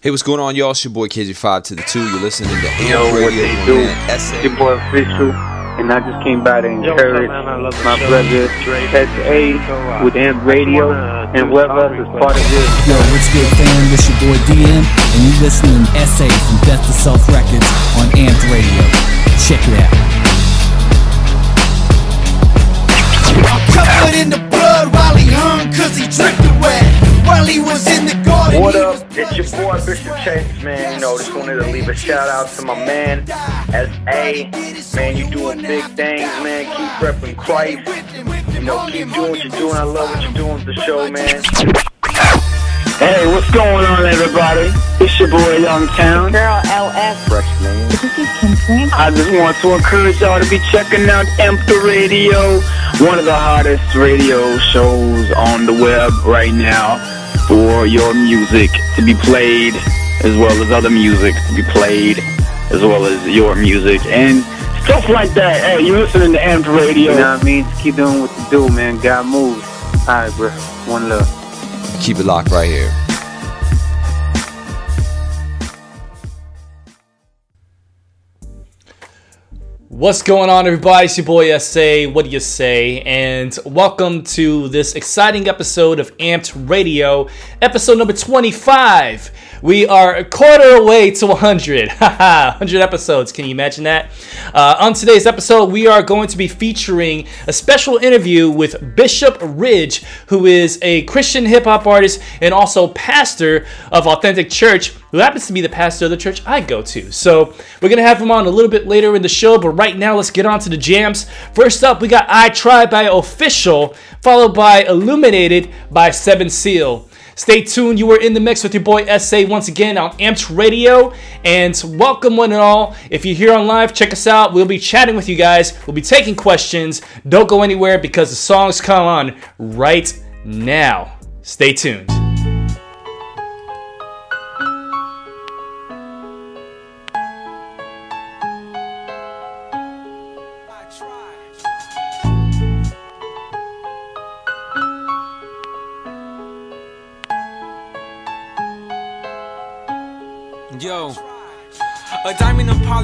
Hey, what's going on, y'all? It's your boy KJ5 to the 2. You're listening to Yo, Amp what Radio. they my do? man, SA. Your boy official, and I just came by to encourage my brother SA with Amp Radio and whoever else is part of this. Yo, what's good, fam? This your boy DM, and you listening to SA from Death to Self Records on Amped Radio. Check it out. Covered in the blood while he hung cause he drifted wet. While he was in the garden. What up? It's your boy Bishop Chase, man. You know, just wanted to leave a shout out to my man, S.A. Man, you doing big things, man. Keep repping Christ. You know, keep doing what you're doing. I love what you're doing with the show, man. Hey, what's going on, everybody? It's your boy Youngtown. Girl LS. This is Kim Frank. I just want to encourage y'all to be checking out Amped Radio, one of the hottest radio shows on the web right now for your music to be played as well as other music to be played as well as your music and stuff like that. Hey, you listening to Amp Radio. You know what I mean? Just keep doing what you do, man. God moves. All right, bro. One love. Keep it locked right here. What's going on, everybody? It's your boy SA. What do you say? And welcome to this exciting episode of Amped Radio, episode number 25. We are a quarter away to 100. Haha, 100 episodes. Can you imagine that? Uh, on today's episode, we are going to be featuring a special interview with Bishop Ridge, who is a Christian hip hop artist and also pastor of Authentic Church, who happens to be the pastor of the church I go to. So we're gonna have him on a little bit later in the show, but right now let's get on to the jams. First up, we got I Try by Official, followed by Illuminated by Seven Seal. Stay tuned. You are in the mix with your boy SA once again on Amped Radio. And welcome, one and all. If you're here on live, check us out. We'll be chatting with you guys. We'll be taking questions. Don't go anywhere because the songs come on right now. Stay tuned.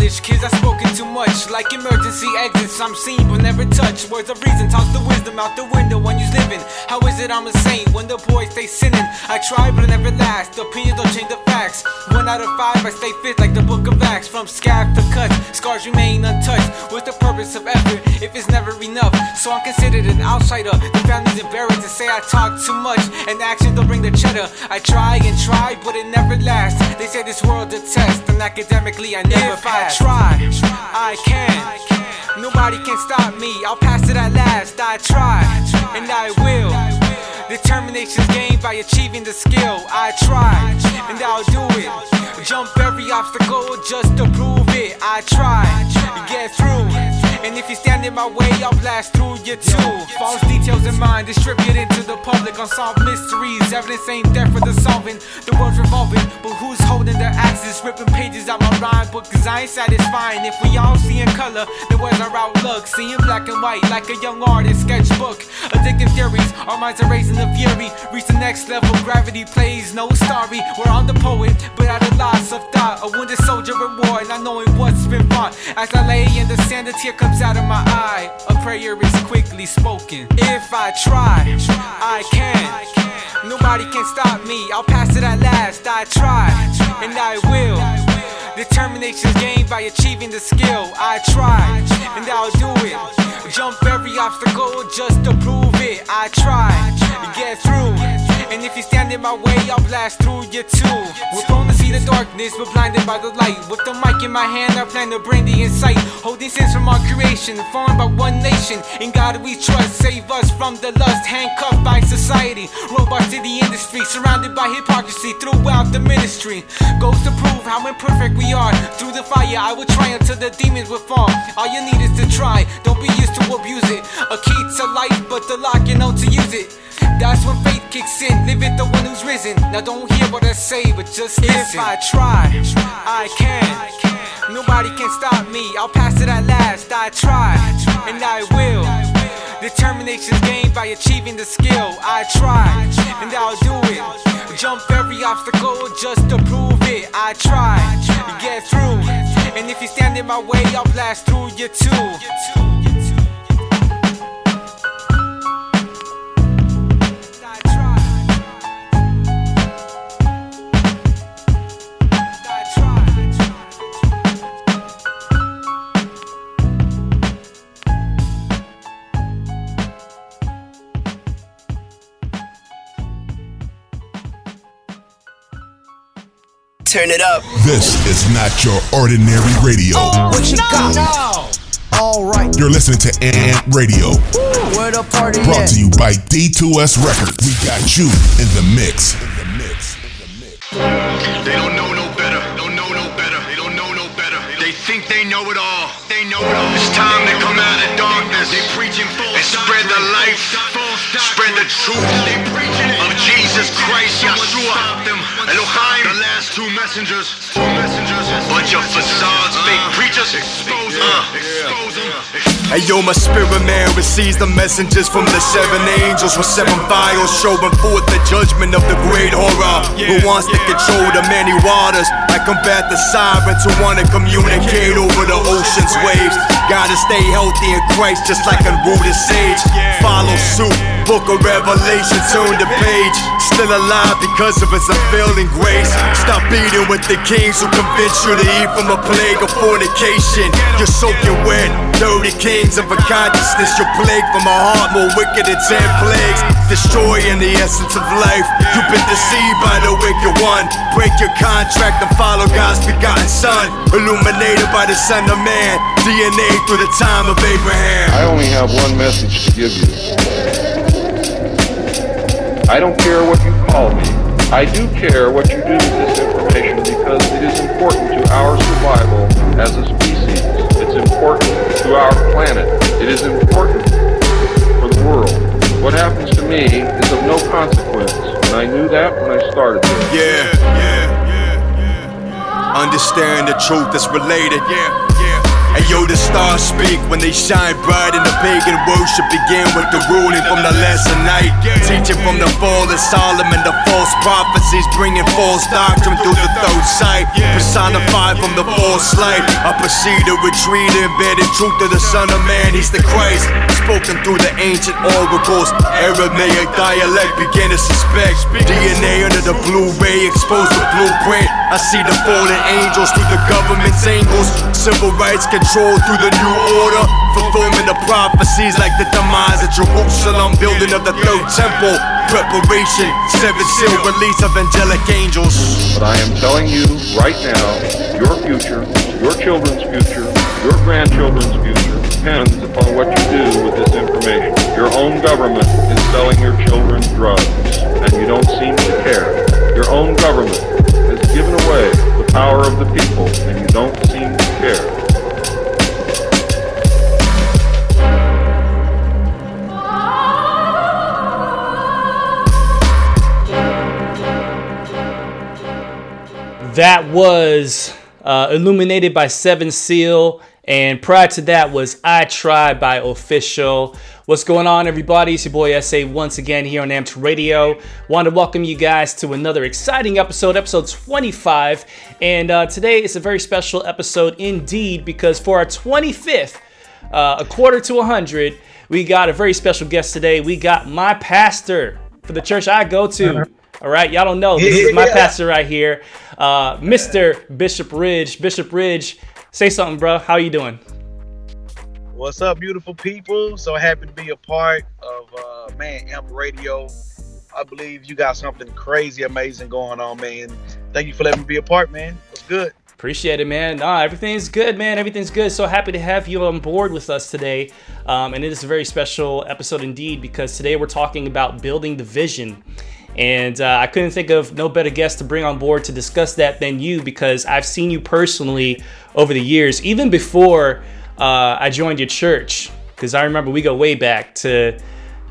Kids, I've spoken too much. Like emergency exits, I'm seen but never touched. Words of reason, toss the wisdom out the window when you're living. How is it I'm a saint when the boys stay sinning? I try but I never last. Opinions don't change the facts. One out of five, I stay fit like the book of Acts. From scab to cut, scars remain untouched. What's the purpose of effort if it's never enough? So I'm considered an outsider. The family's embarrassed to say I talk too much, and actions don't bring the cheddar. I try and try, but it never lasts. They say this world's a test, and academically I never if I try, I can. Nobody can stop me. I'll pass it at last. I try, and I will. Determination's gained by achieving the skill. I try, and I'll do it. Jump every obstacle just to prove it. I try, get through. And if you stand in my way, I'll blast through you too. False details in mind, distributed to the public. Unsolved mysteries, evidence ain't there for the solving. The world's revolving, but who's holding the axes? Ripping pages out my rhyme book, cause I ain't satisfying. If we all see in color, then where's our outlook? Seeing black and white like a young artist sketchbook. Addictive theories, our minds are raising the fury. Reach the next level, gravity plays no starry. We're on the poet, but at a loss of thought. A wounded soldier reward, not knowing what's been fought. As I lay in the sand, a tear comes out of my eye. A prayer is quickly spoken. If I try, I can. Nobody can stop me. I'll pass it at last. I try, and I will. Determination's gained by achieving the skill. I try, and I'll do it. Jump every obstacle just to prove it. I try, get through. And if you stand in my way, I'll blast through you too. We're see the darkness, but blinded by the light. With the mic in my hand, I plan to bring the insight. Holding sins from our creation, formed by one nation. In God we trust, save us from the lust, handcuffed by society. Robots to the industry, surrounded by hypocrisy throughout the ministry. Goes to prove how imperfect we are. Through the fire, I will triumph till the demons will fall. All you need is to try, don't be used to abuse it. A key to life, but the lock, you know to use it. That's when faith kicks in. Live it the one who's risen. Now don't hear what I say, but just listen. I try, I can. Nobody can stop me. I'll pass it at last. I try, and I will. Determination's gained by achieving the skill. I try, and I'll do it. Jump every obstacle just to prove it. I try get through. And if you stand in my way, I'll blast through you too. Turn it up. This is not your ordinary radio. Oh, what you got? No. All right. You're listening to Amped Radio, Where the party brought at? to you by D2S Records. We got you in the mix. They don't know no better. Don't know no better. They don't know no better. They think they know it all. They know it all. It's time to come out of darkness. They preaching false and spread the life, spread the truth of Jesus Christ, Yeshua, Elohim. The last two messengers. Two messengers. Bunch of facades, fake uh-huh. preachers. Expose uh-huh. them. Expose them. Hey yo, my spirit man receives the messengers from the seven angels with seven vials showing forth the judgment of the great horror who wants to control the many waters. I combat the sirens who want to communicate over the ocean's waves. Gotta stay healthy in Christ just like a rooted sage. Follow suit, book of Revelation, turn the page. Still alive because of his unfailing grace. Stop beating with the kings who convince you to eat from a plague of fornication. You're soaking wet, dirty kings of a consciousness. You're plagued from a heart more wicked than ten plagues. Destroying the essence of life. You've been deceived by the wicked one. Break your contract and follow God's begotten Son. Illuminated by the Son of Man. DNA through the time of Abraham. I only have one message to give you. I don't care what you call me. I do care what you do with this information because it is important to our survival as a species. It's important to our planet. It is important for the world. What happens to me is of no consequence, and I knew that when I started this. Yeah, yeah, yeah, yeah. Understand the truth that's related. Yeah, yeah. And yo, the stars speak when they shine bright, and the pagan worship begin with the ruling from the lesser night. Teaching from the fall of Solomon, the false prophecies, bringing false doctrine through the third sight. Personified from the false light. I proceed to retreat, embedded truth to the Son of Man. He's the Christ, spoken through the ancient oracles. Aramaic dialect begin to suspect. DNA under the blue ray, expose the blueprint. I see the fallen angels through the government's angles. Civil rights control through the new order. Fulfillment of prophecies like the demise of Jerusalem, building of the third temple. Preparation, seven seal release of angelic angels. But I am telling you right now, your future, your children's future, your grandchildren's future depends upon what you do with this information. Your own government is selling your children drugs, and you don't seem to care. Your own government has given away the power of the people, and you don't seem That was uh, Illuminated by Seven Seal. And prior to that was I Try by Official. What's going on, everybody? It's your boy SA once again here on Amped Radio. Want to welcome you guys to another exciting episode, episode 25. And uh, today is a very special episode indeed because for our 25th, uh, a quarter to 100, we got a very special guest today. We got my pastor for the church I go to. All right, y'all don't know. This is my pastor right here, uh, Mr. Bishop Ridge. Bishop Ridge, say something, bro. How you doing? What's up, beautiful people? So happy to be a part of uh, Man Amp Radio. I believe you got something crazy, amazing going on, man. Thank you for letting me be a part, man. What's good? Appreciate it, man. Nah, everything's good, man. Everything's good. So happy to have you on board with us today. Um, and it is a very special episode indeed because today we're talking about building the vision. And uh, I couldn't think of no better guest to bring on board to discuss that than you because I've seen you personally over the years, even before uh, I joined your church. Because I remember we go way back to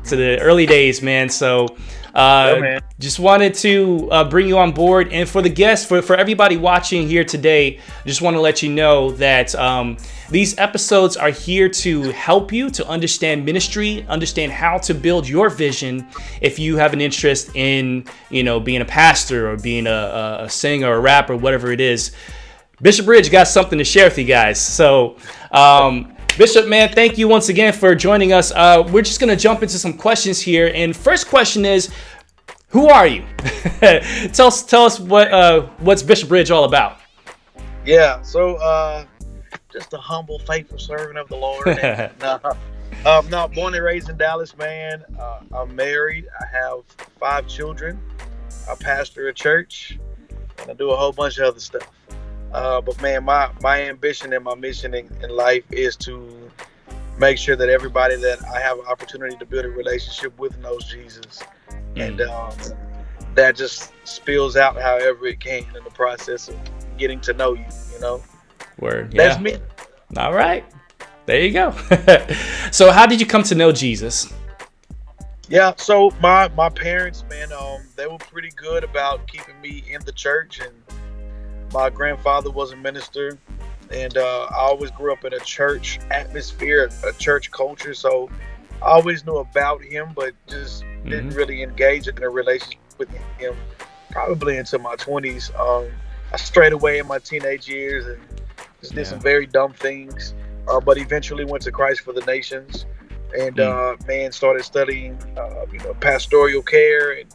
to the early days, man. So Uh, Yeah, just wanted to uh, bring you on board, and for the guests, for for everybody watching here today, just want to let you know that um, these episodes are here to help you to understand ministry, understand how to build your vision. If you have an interest in, you know, being a pastor or being a, a, a singer or a rapper, whatever it is, Bishop Ridge got something to share with you guys. So. Um, Bishop, man, thank you once again for joining us. Uh, we're just gonna jump into some questions here, and first question is, who are you? tell us, tell us what uh, what's Bishop Ridge all about. Yeah, so uh, just a humble, faithful servant of the Lord. And, uh, um, no, born and raised in Dallas, man. Uh, I'm married. I have five children. I pastor a church, and I do a whole bunch of other stuff. Uh, but man, my my ambition and my mission in, in life is to make sure that everybody that I have an opportunity to build a relationship with knows Jesus, and um, that just spills out however it can in the process of getting to know you. You know, Word. that's yeah. me. All right. There you go. so, how did you come to know Jesus? Yeah, so my my parents, man, um, they were pretty good about keeping me in the church, and my grandfather was a minister, and uh, I always grew up in a church atmosphere, a church culture, so I always knew about him, but just didn't really engage in a relationship with him. Probably into my twenties, um, I strayed away in my teenage years and just did some very dumb things, uh, but eventually went to Christ for the Nations and uh, man started studying uh, you know pastoral care and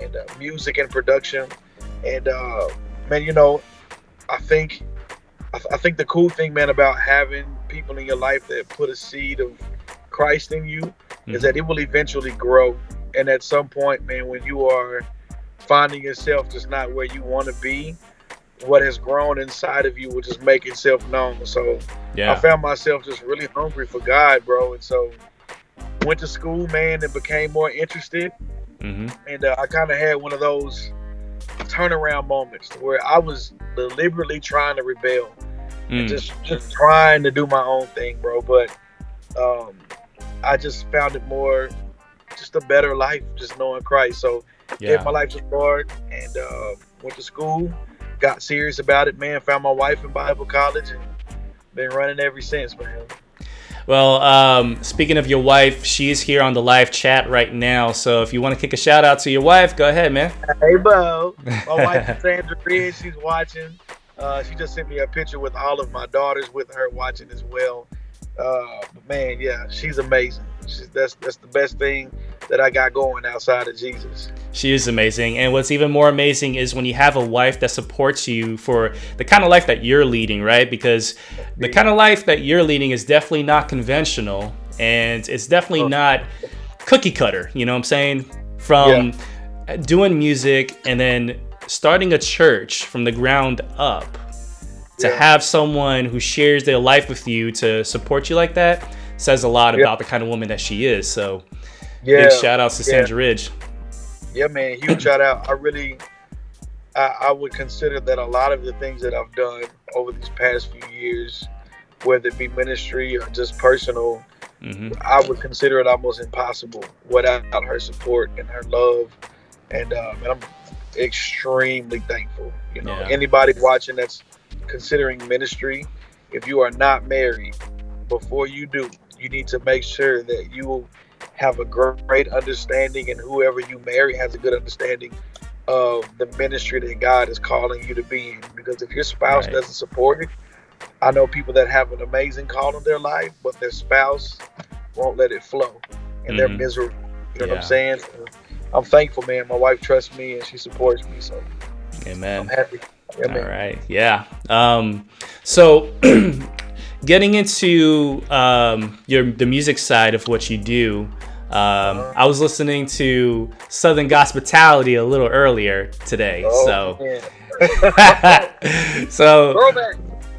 and uh, music and production. And uh, man you know I think I, th- I think the cool thing man about having people in your life that put a seed of Christ in you is that it will eventually grow and at some point man when you are finding yourself just not where you want to be what has grown inside of you will just make itself known so Yeah. I found myself just really hungry for God, bro. And so went to school, man, and became more interested. Mm-hmm. And uh, I kind of had one of those turnaround moments where I was deliberately trying to rebel Mm. and just just trying to do my own thing, bro. But um, I just found it more just a better life, just knowing Christ. So Yeah. gave my life to the Lord and uh, went to school, got serious about it, man. Found my wife in Bible college and been running ever since, man. Well, um, speaking of your wife, she's here on the live chat right now. So, if you want to kick a shout out to your wife, go ahead, man. Hey, Bo. My wife is Sandra Ridge. She's watching. Uh, she just sent me a picture with all of my daughters with her watching as well. Uh, man, yeah, she's amazing. That's that's the best thing that I got going outside of Jesus. She is amazing. And what's even more amazing is when you have a wife that supports you for the kind of life that you're leading, right? Because the kind of life that you're leading is definitely not conventional and it's definitely oh. not cookie cutter, you know what I'm saying? From doing music and then starting a church from the ground up to Yeah. have someone who shares their life with you to support you like that says a lot Yeah. about the kind of woman that she is. So, Yeah, big shout outs to yeah. Sandra Ridge. Yeah, man, huge shout out. I really, I, I would consider that a lot of the things that I've done over these past few years, whether it be ministry or just personal, hmm I would consider it almost impossible without her support and her love. And, um, and I'm extremely thankful. You know, Yeah. anybody watching that's considering ministry, if you are not married, before you do, you need to make sure that you have a great understanding, and whoever you marry has a good understanding of the ministry that God is calling you to be in. Because if your spouse Right. doesn't support it, I know people that have an amazing call in their life, but their spouse won't let it flow, and they're Mhm. miserable. You know what I'm saying? So I'm thankful, man. My wife trusts me and she supports me, so Amen. I'm happy. Yeah, All right. Yeah. Um, so getting into um, your the music side of what you do, um, I was listening to Southern Gospitality a little earlier today. Oh, so so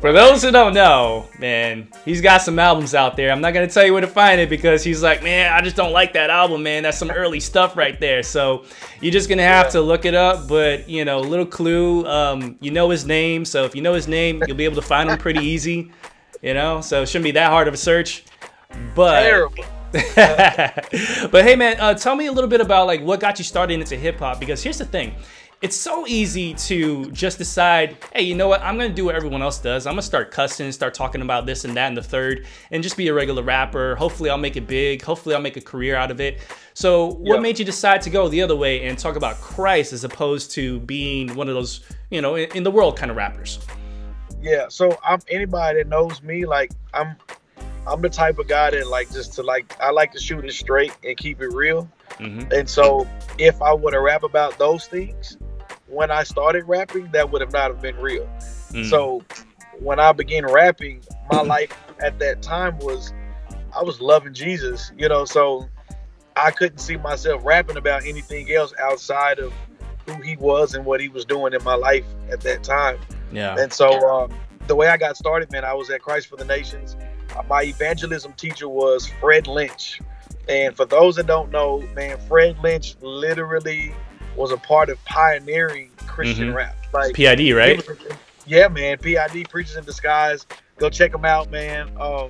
for those who don't know, man, he's got some albums out there. I'm not gonna tell you where to find it because he's like, man, I just don't like that album, man. That's some early stuff right there. So you're just gonna have to look it up. But you know, little clue, um, you know his name. So if you know his name, you'll be able to find him pretty easy. You know, so it shouldn't be that hard of a search. But Terrible. but hey, man, uh, tell me a little bit about like what got you started into hip hop. Because here's the thing, it's so easy to just decide, hey, you know what? I'm gonna do what everyone else does. I'm gonna start cussing, start talking about this and that and the third, and just be a regular rapper. Hopefully, I'll make it big. Hopefully, I'll make a career out of it. So, what Yeah. made you decide to go the other way and talk about Christ as opposed to being one of those, you know, in, in the world kind of rappers? Yeah, so I'm anybody that knows me, like I'm I'm the type of guy that like just to like I like to shoot it straight and keep it real. Mm-hmm. And so if I would have rap about those things when I started rapping, that would have not have been real. Mm. So when I began rapping, my life at that time was I was loving Jesus, you know, so I couldn't see myself rapping about anything else outside of who he was and what he was doing in my life at that time. Yeah. And so um, the way I got started, man, I was at Christ for the Nations. Uh, my evangelism teacher was Fred Lynch. And for those that don't know, man, Fred Lynch literally was a part of pioneering Christian Mhm. rap. Like PID, right? was- yeah, man. PID Preachers in Disguise. Go check him out, man. Um,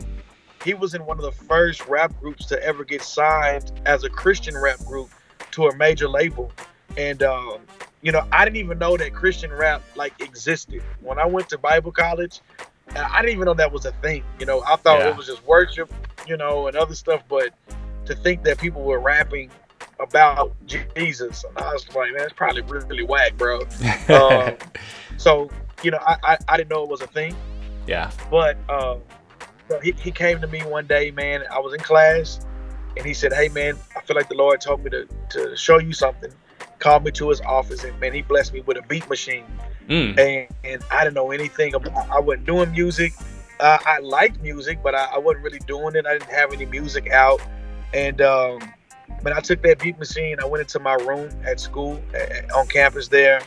he was in one of the first rap groups to ever get signed as a Christian rap group to a major label. And um, you know, I didn't even know that Christian rap like existed. When I went to Bible college, I didn't even know that was a thing. You know, I thought Yeah. it was just worship, you know, and other stuff. But to think that people were rapping about Jesus, and I was like, man, it's probably really whack, bro. um, so you know, I, I I didn't know it was a thing. Yeah. But um, so he, he came to me one day, man. I was in class, and he said, "Hey, man, I feel like the Lord told me to to show you something." Called me to his office, and man, he blessed me with a beat machine. Mm. And, and I didn't know anything about. I wasn't doing music. Uh, I liked music, but I, I wasn't really doing it. I didn't have any music out. And um, when I took that beat machine, I went into my room at school on campus there,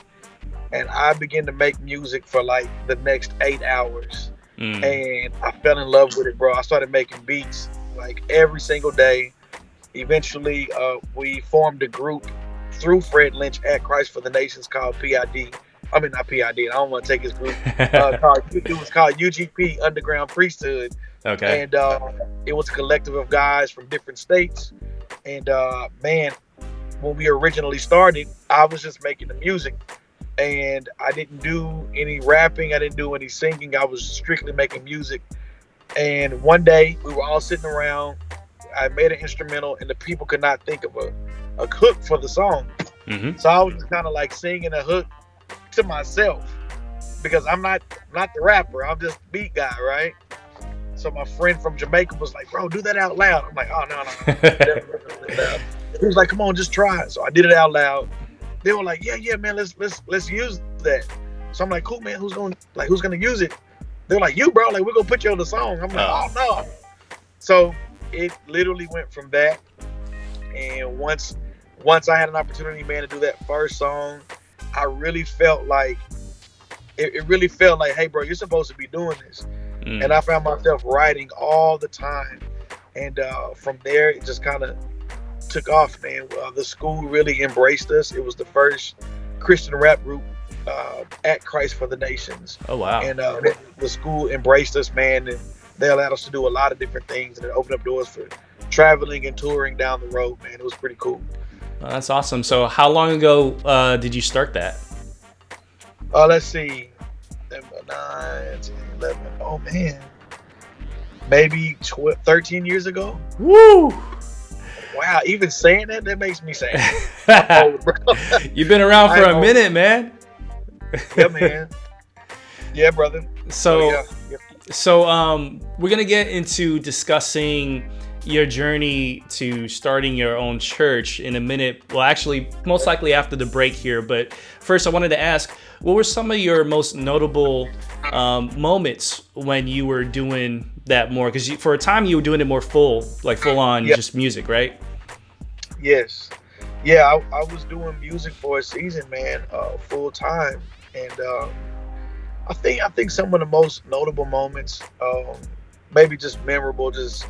and I began to make music for like the next eight hours Mm. and I fell in love with it, bro. I started making beats like every single day. Eventually, uh, we formed a group through Fred Lynch at Christ for the Nations called PID. I mean, not PID. I don't want to take his group. Uh, called, it was called UGP Underground Priesthood, Okay. and uh, it was a collective of guys from different states. And uh, man, when we originally started, I was just making the music, and I didn't do any rapping. I didn't do any singing. I was strictly making music. And one day, we were all sitting around. I made an instrumental, and the people could not think of a, a hook for the song. Mm-hmm. So I was just kind of like singing a hook to myself because I'm not not the rapper. I'm just the beat guy, right? So my friend from Jamaica was like, "Bro, do that out loud." I'm like, "Oh no, no." no. he was like, "Come on, just try it." So I did it out loud. They were like, "Yeah, yeah, man, let's let's let's use that." So I'm like, "Cool, man. Who's going to like who's gonna use it?" They're like, "You, bro. Like we're gonna put you on the song." I'm like, Oh. "Oh no." So it literally went from that, and once once I had an opportunity, man, to do that first song, I really felt like it, it really felt like, hey, bro, you're supposed to be doing this. Mm. And I found myself writing all the time. And uh, from there, it just kind of took off, man. Uh, the school really embraced us. It was the first Christian rap group uh, at Christ for the Nations. Oh wow. And uh, the school embraced us, man, and they allowed us to do a lot of different things, and it opened up doors for traveling and touring down the road, man. It was pretty cool. Oh, that's awesome. So, how long ago uh, did you start that? Uh, let's see. Seven, nine, 10, 11. Oh, man. Maybe 12, 13 years ago. Woo! Wow, even saying that, that makes me sad. Old. You've been around for I a minute, man. yeah, man. Yeah, brother. So, yeah, yeah. So um, we're gonna get into discussing your journey to starting your own church in a minute. Well, actually, most likely after the break here. But first, I wanted to ask, what were some of your most notable um, moments when you were doing that more? Because for a time, you were doing it more full, like full on, just music, right? Yes. Yeah, I, I was doing music for a season, man, uh, full time, and um, I think I think some of the most notable moments, um, maybe just memorable, just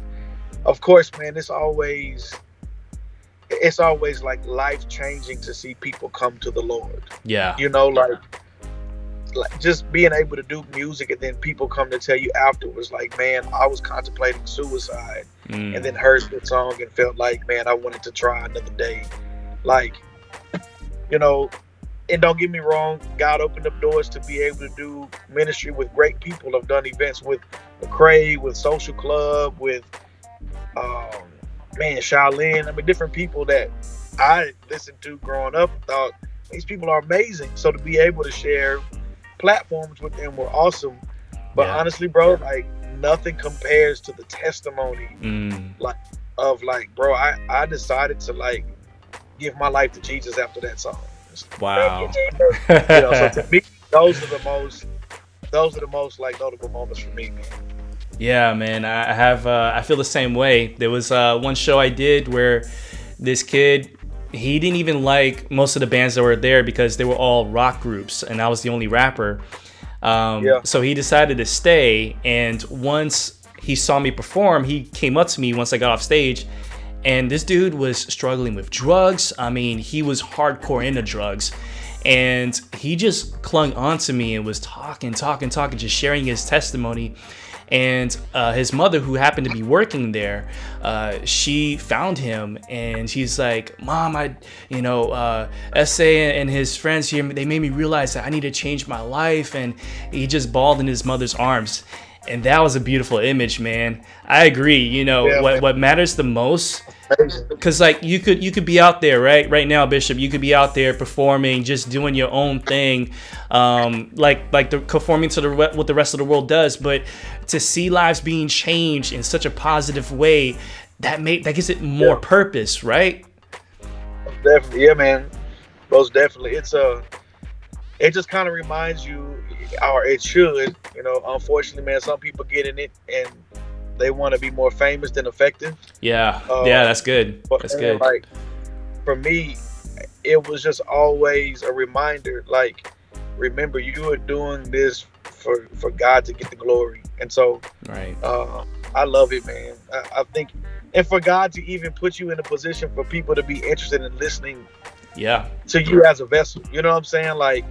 of course, man, it's always it's always like life changing to see people come to the Lord. Yeah. You know, like like just being able to do music and then people come to tell you afterwards like man i was contemplating suicide Mm. and then heard the song and felt like man i wanted to try another day like you know and don't get me wrong god opened up doors to be able to do ministry with great people. I've done events with Lecrae with social club with um man shaolin. I mean different people that i listened to growing up thought these people are amazing. So to be able to share platforms with them were awesome. But Yeah. honestly bro like nothing compares to the testimony Mm. like of like bro i i decided to like give my life to jesus after that song Wow. you know so to me those are the most those are the most like notable moments for me man Yeah, man. I I have. Uh, I feel the same way. There was uh, one show I did where this kid, he didn't even like most of the bands that were there because they were all rock groups, and I was the only rapper. Um, Yeah. So he decided to stay, and once he saw me perform, he came up to me once I got off stage, and this dude was struggling with drugs. I mean, he was hardcore into drugs. And he just clung on to me and was talking, talking, talking, just sharing his testimony and uh, his mother who happened to be working there uh, she found him and she's like mom i you know uh, sa and his friends here they made me realize that i need to change my life and he just bawled in his mother's arms and that was a beautiful image man. I agree you know Yeah, what, man. what matters the most because like you could you could be out there right right now bishop you could be out there performing just doing your own thing um like like the conforming to the what the rest of the world does. But to see lives being changed in such a positive way that make that gives it more purpose right? Definitely yeah man. Most definitely. It's a it just kind of reminds you or it should you know unfortunately man some people get in it and they want to be more famous than effective. Yeah. Uh, yeah that's good. But that's good. Like for me, it was just always a reminder. Like, remember, you are doing this for for God to get the glory, and so right. uh, I love it, man. I, I think, and for God to even put you in a position for people to be interested in listening yeah to you as a vessel. You know what I'm saying? Like,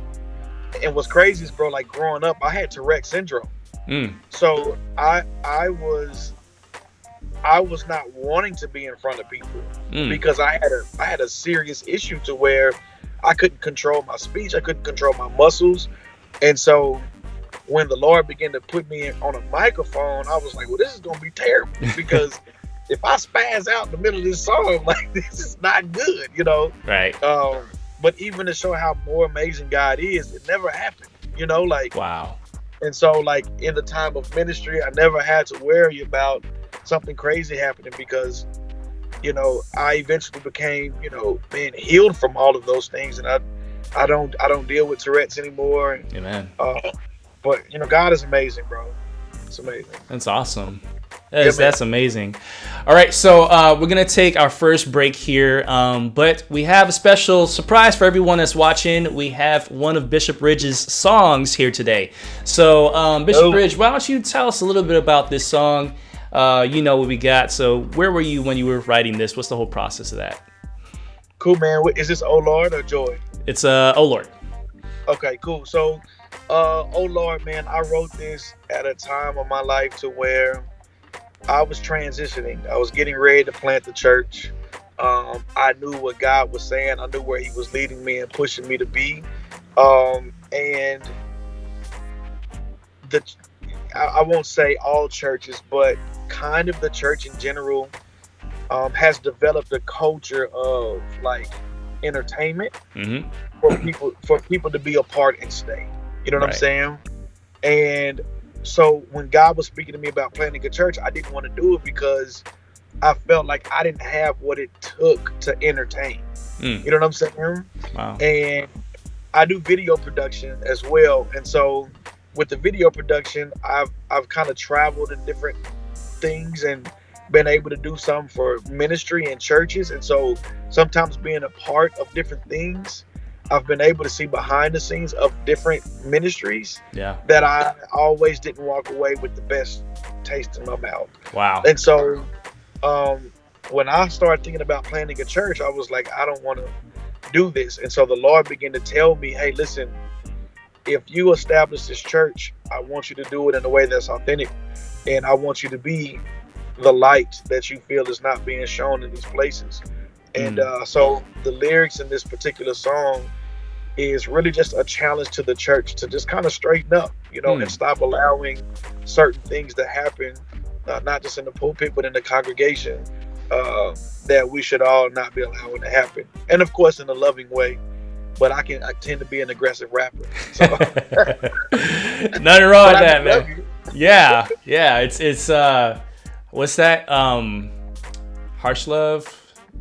and what's crazy is, bro. Like growing up, I had Tourette syndrome. mm. So I I was I was not wanting to be in front of people Mm. because I had a I had a serious issue to where I couldn't control my speech, I couldn't control my muscles, and so when the Lord began to put me on a microphone, I was like, well, this is gonna be terrible because if I spaz out in the middle of this song, like this is not good, you know. right Um, but even to show how more amazing God is, it never happened, you know, like wow and so, like in the time of ministry, I never had to worry about something crazy happening because, you know, I eventually became, you know, being healed from all of those things, and I, I don't, I don't deal with Tourette's anymore. Amen uh, but you know, God is amazing, bro. It's amazing. That's awesome. That's, man. that's amazing. All right, so uh, we're gonna take our first break here, um, but we have a special surprise for everyone that's watching. We have one of Bishop Ridge's songs here today. So, um, Bishop Oh. Ridge, why don't you tell us a little bit about this song? Uh, you know what we got. So, where were you when you were writing this? What's the whole process of that? Cool, man. Is this Oh Lord or Joy? It's uh, oh Lord. Okay, cool. So, uh, oh Lord, man, I wrote this at a time of my life to where I was transitioning. I was getting ready to plant the church. Um, I knew what God was saying. I knew where He was leading me and pushing me to be. Um, and the I, I won't say all churches, but kind of the church in general um, has developed a culture of like entertainment Mm-hmm. for people for people to be a part and stay. You know what Right. I'm saying? And so when God was speaking to me about planting a church, I didn't want to do it because I felt like I didn't have what it took to entertain. Mm. You know what I'm saying? Wow. And I do video production as well. And so with the video production, I've I've kind of traveled in different things and been able to do some for ministry and churches. And so sometimes being a part of different things, I've been able to see behind the scenes of different ministries Yeah. that I always didn't walk away with the best taste in my mouth. Wow. And so um, when I started thinking about planting a church, I was like, I don't want to do this. And so the Lord began to tell me, hey, listen, if you establish this church, I want you to do it in a way that's authentic, and I want you to be the light that you feel is not being shown in these places. And uh, so the lyrics in this particular song is really just a challenge to the church to just kind of straighten up, you know, Mm. and stop allowing certain things to happen, uh, not just in the pulpit, but in the congregation, uh, that we should all not be allowing to happen. And of course, in a loving way. But I can I tend to be an aggressive rapper. So Nothing wrong with that, man. Yeah, yeah. It's it's uh, what's that? Um, harsh love,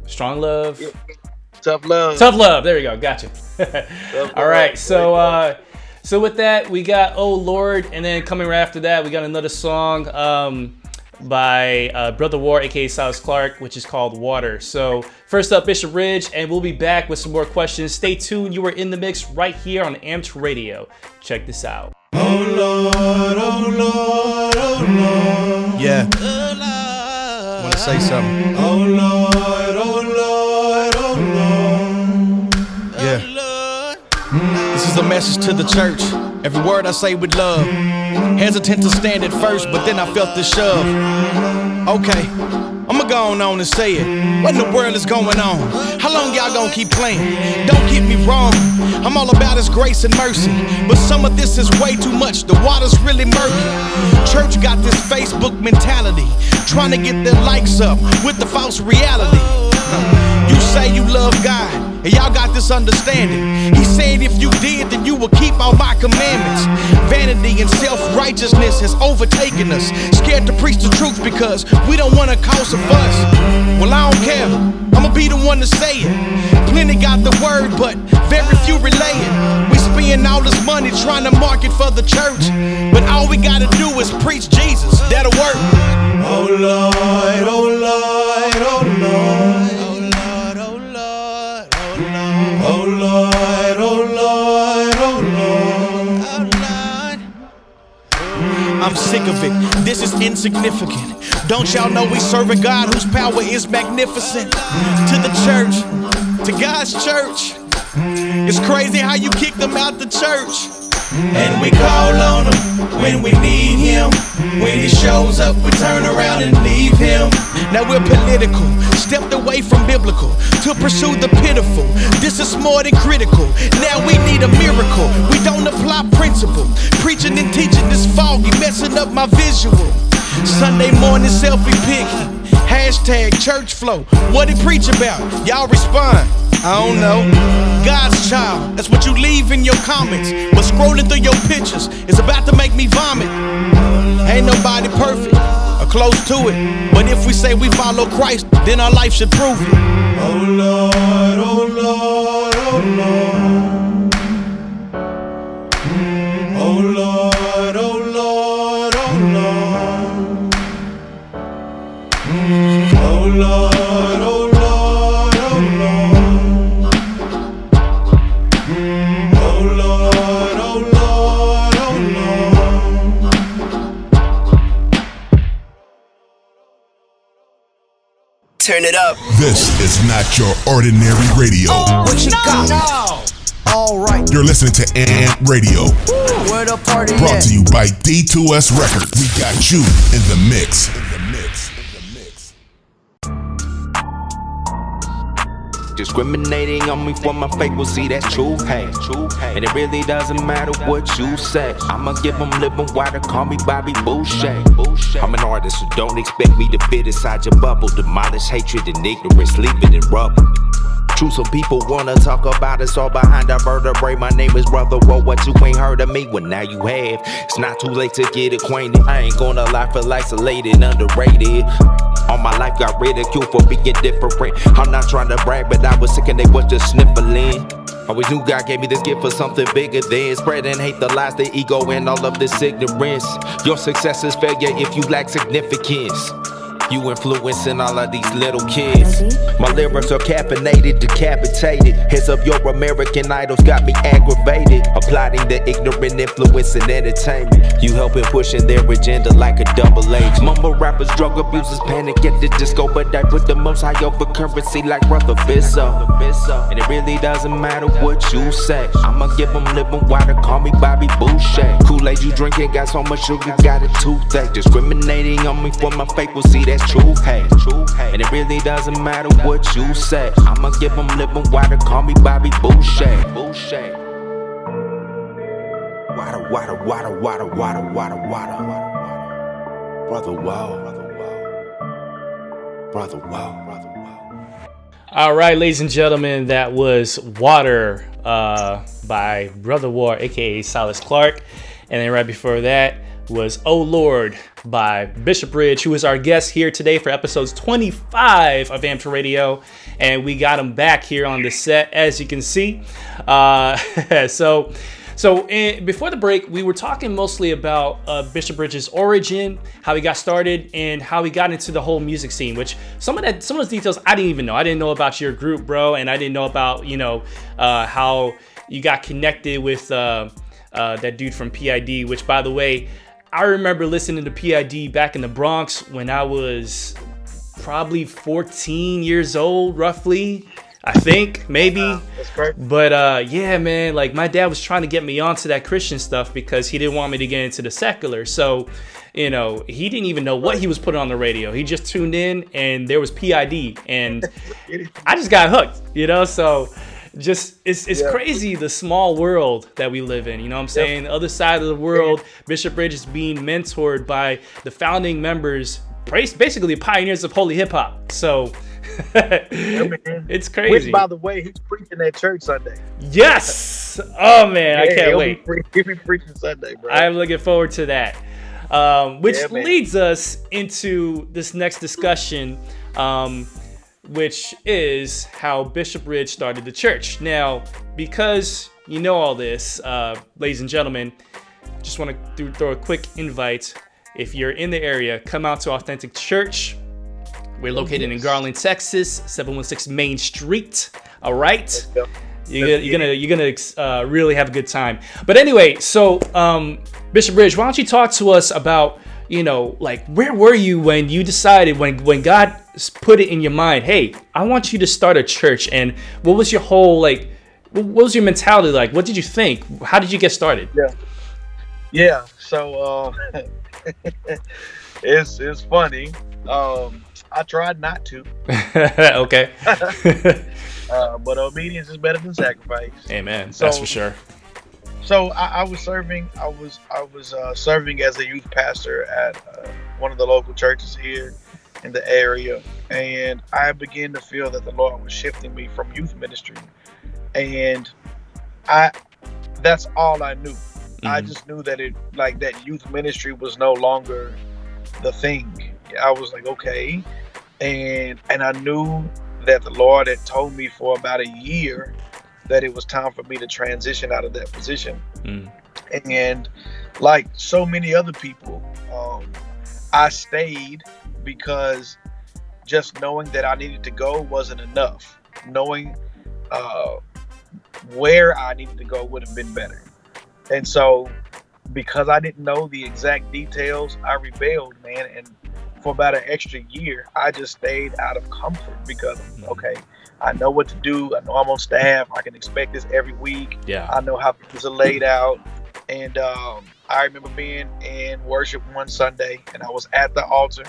strong love, tough love. tough love. There we go. Gotcha. All right. So uh, so with that, we got Oh Lord, and then coming right after that, we got another song um by uh, Brother War, aka Silas Clark, which is called Water. So first up, Bishop Ridge, and we'll be back with some more questions. Stay tuned. You are in the mix right here on Amped Radio. Check this out. Oh Lord, oh Lord, oh Lord. Yeah. Want to say something? Oh Lord, This is a message to the church. Every word I say with love. Hesitant to stand at first, but then I felt the shove. Okay. I'ma go on and say it. What in the world is going on? How long y'all gonna keep playing? Don't get me wrong. I'm all about His grace and mercy. But some of this is way too much. The water's really murky. Church got this Facebook mentality. Trying to get their likes up with the false reality. Say you love God, and y'all got this understanding. He said if you did, then you would keep all my commandments. Vanity and self righteousness has overtaken us. Scared to preach the truth because we don't want to cause a fuss. Well, I don't care. I'ma be the one to say it. Plenty got the word, but very few relay it. We spend all this money trying to market for the church, but all we gotta do is preach Jesus. That'll work. Oh Lord, oh Lord, oh Lord. I'm sick of it. This is insignificant. Don't y'all know we serve a God whose power is magnificent? To the church, to God's church. It's crazy how you kick them out the church. And we call on him when we need him. When he shows up, we turn around and leave him. Now we're political, stepped away from biblical to pursue the pitiful. This is more than critical. Now we need a miracle. We don't apply principle. Preaching and teaching is foggy, messing up my visual. Sunday morning selfie pic. Hashtag church flow. What he preach about? Y'all respond. I don't know. God's child. That's what you leave in your comments. But scrolling through your pictures is about to make me vomit. Ain't nobody perfect or close to it. But if we say we follow Christ, then our life should prove it. Oh Lord, oh Lord, oh Lord. Lord, oh Lord, oh Lord. Oh Lord, oh Lord, oh Lord. Turn it up. This is not your ordinary radio. Oh, what you got? All right. You're listening to Amped Radio, Where the party brought at? to you by D2S Records. We got you in the mix. Discriminating on me for my fake will see that's true hate. And it really doesn't matter what you say. I'ma give them living water, call me Bobby Boucher. I'm an artist, so don't expect me to fit inside your bubble. Demolish hatred and ignorance, leave it in rubble. True, some people wanna talk about us all behind our vertebrae. My name is Brother Whoa, what you ain't heard of me? Well, now you have. It's not too late to get acquainted. I ain't gonna lie, feel isolated, underrated. All my life got ridiculed for being different. I'm not trying to brag, but I was sick and they was just sniffling. Always knew God gave me this gift for something bigger than spreading hate, the lies, the ego, and all of this ignorance. Your success is failure if you lack significance. You influencing all of these little kids. My lyrics are caffeinated, decapitated. Heads of your American idols got me aggravated. Applauding the ignorant influence in entertainment. You helping pushing their agenda like a double agent. Mumble rappers, drug abusers, panic at the disco. But I put the most high over currency like Brother Bizzo. And it really doesn't matter what you say. I'ma give them living water, call me Bobby Boucher. Kool Aid you drinking got so much sugar, got a toothache. Discriminating on me for my fake, will see, that's true hate. And it really doesn't matter what you say. I'ma give them living water, call me Bobby Boucher. Water, water, water, water, water, water, water. Brother, wow. Brother, wow. All right, ladies and gentlemen, that was Water uh, by Brother War, aka Silas Clark. And then right before that was Oh Lord by Bishop Ridge, who is our guest here today for episodes 25 of Amped Radio. And we got him back here on the set, as you can see. Uh, so, so in, before the break, we were talking mostly about uh, Bishop Ridge's origin, how he got started, and how he got into the whole music scene. Which some of that, some of those details, I didn't even know. I didn't know about your group, bro, and I didn't know about you know uh, how you got connected with uh, uh, that dude from PID. Which, by the way, I remember listening to PID back in the Bronx when I was probably 14 years old, roughly. I think maybe. Correct. But uh, yeah, man, like my dad was trying to get me onto that Christian stuff because he didn't want me to get into the secular. So, you know, he didn't even know what he was putting on the radio. He just tuned in and there was PID and I just got hooked, you know? So just it's it's Yeah. crazy the small world that we live in. You know what I'm saying? The other side of the world, Bishop Ridge is being mentored by the founding members, basically pioneers of holy hip hop. So it's crazy. Which, by the way, he's preaching at church Sunday. Yes. Oh man, I can't wait. He'll be preaching Sunday, bro. I'm looking forward to that. Um, which Yeah, leads us into this next discussion, um, which is how Bishop Ridge started the church. Now, because you know all this, uh, ladies and gentlemen, just want to throw a quick invite. If you're in the area, come out to Authentic Church. We're located in Garland, Texas, 716 Main Street. All right. You're gonna, you're gonna you're gonna uh, really have a good time. But anyway, so um, Bishop Ridge, why don't you talk to us about you know like where were you when you decided when when God put it in your mind, hey, I want you to start a church, and what was your whole like, what was your mentality like? What did you think? How did you get started? Yeah. Yeah. So uh, it's it's funny. Um, I tried not to, okay. uh, but obedience is better than sacrifice. Amen. So- That's for sure. So I, I was serving. I was I was uh, serving as a youth pastor at uh, one of the local churches here in the area, and I began to feel that the Lord was shifting me from youth ministry, and I that's all I knew. I Mhm. just knew that it like that youth ministry was no longer the thing. I was like, okay, and and I knew that the Lord had told me for about a year that it was time for me to transition out of that position. Mm. And like so many other people, um, I stayed because just knowing that I needed to go wasn't enough. Knowing uh, where I needed to go would have been better. And so, because I didn't know the exact details, I rebelled, man. And for about an extra year, I just stayed out of comfort because, okay, I know what to do. I know I'm on staff. I can expect this every week. Yeah. I know how things are laid out. And um, I remember being in worship one Sunday, and I was at the altar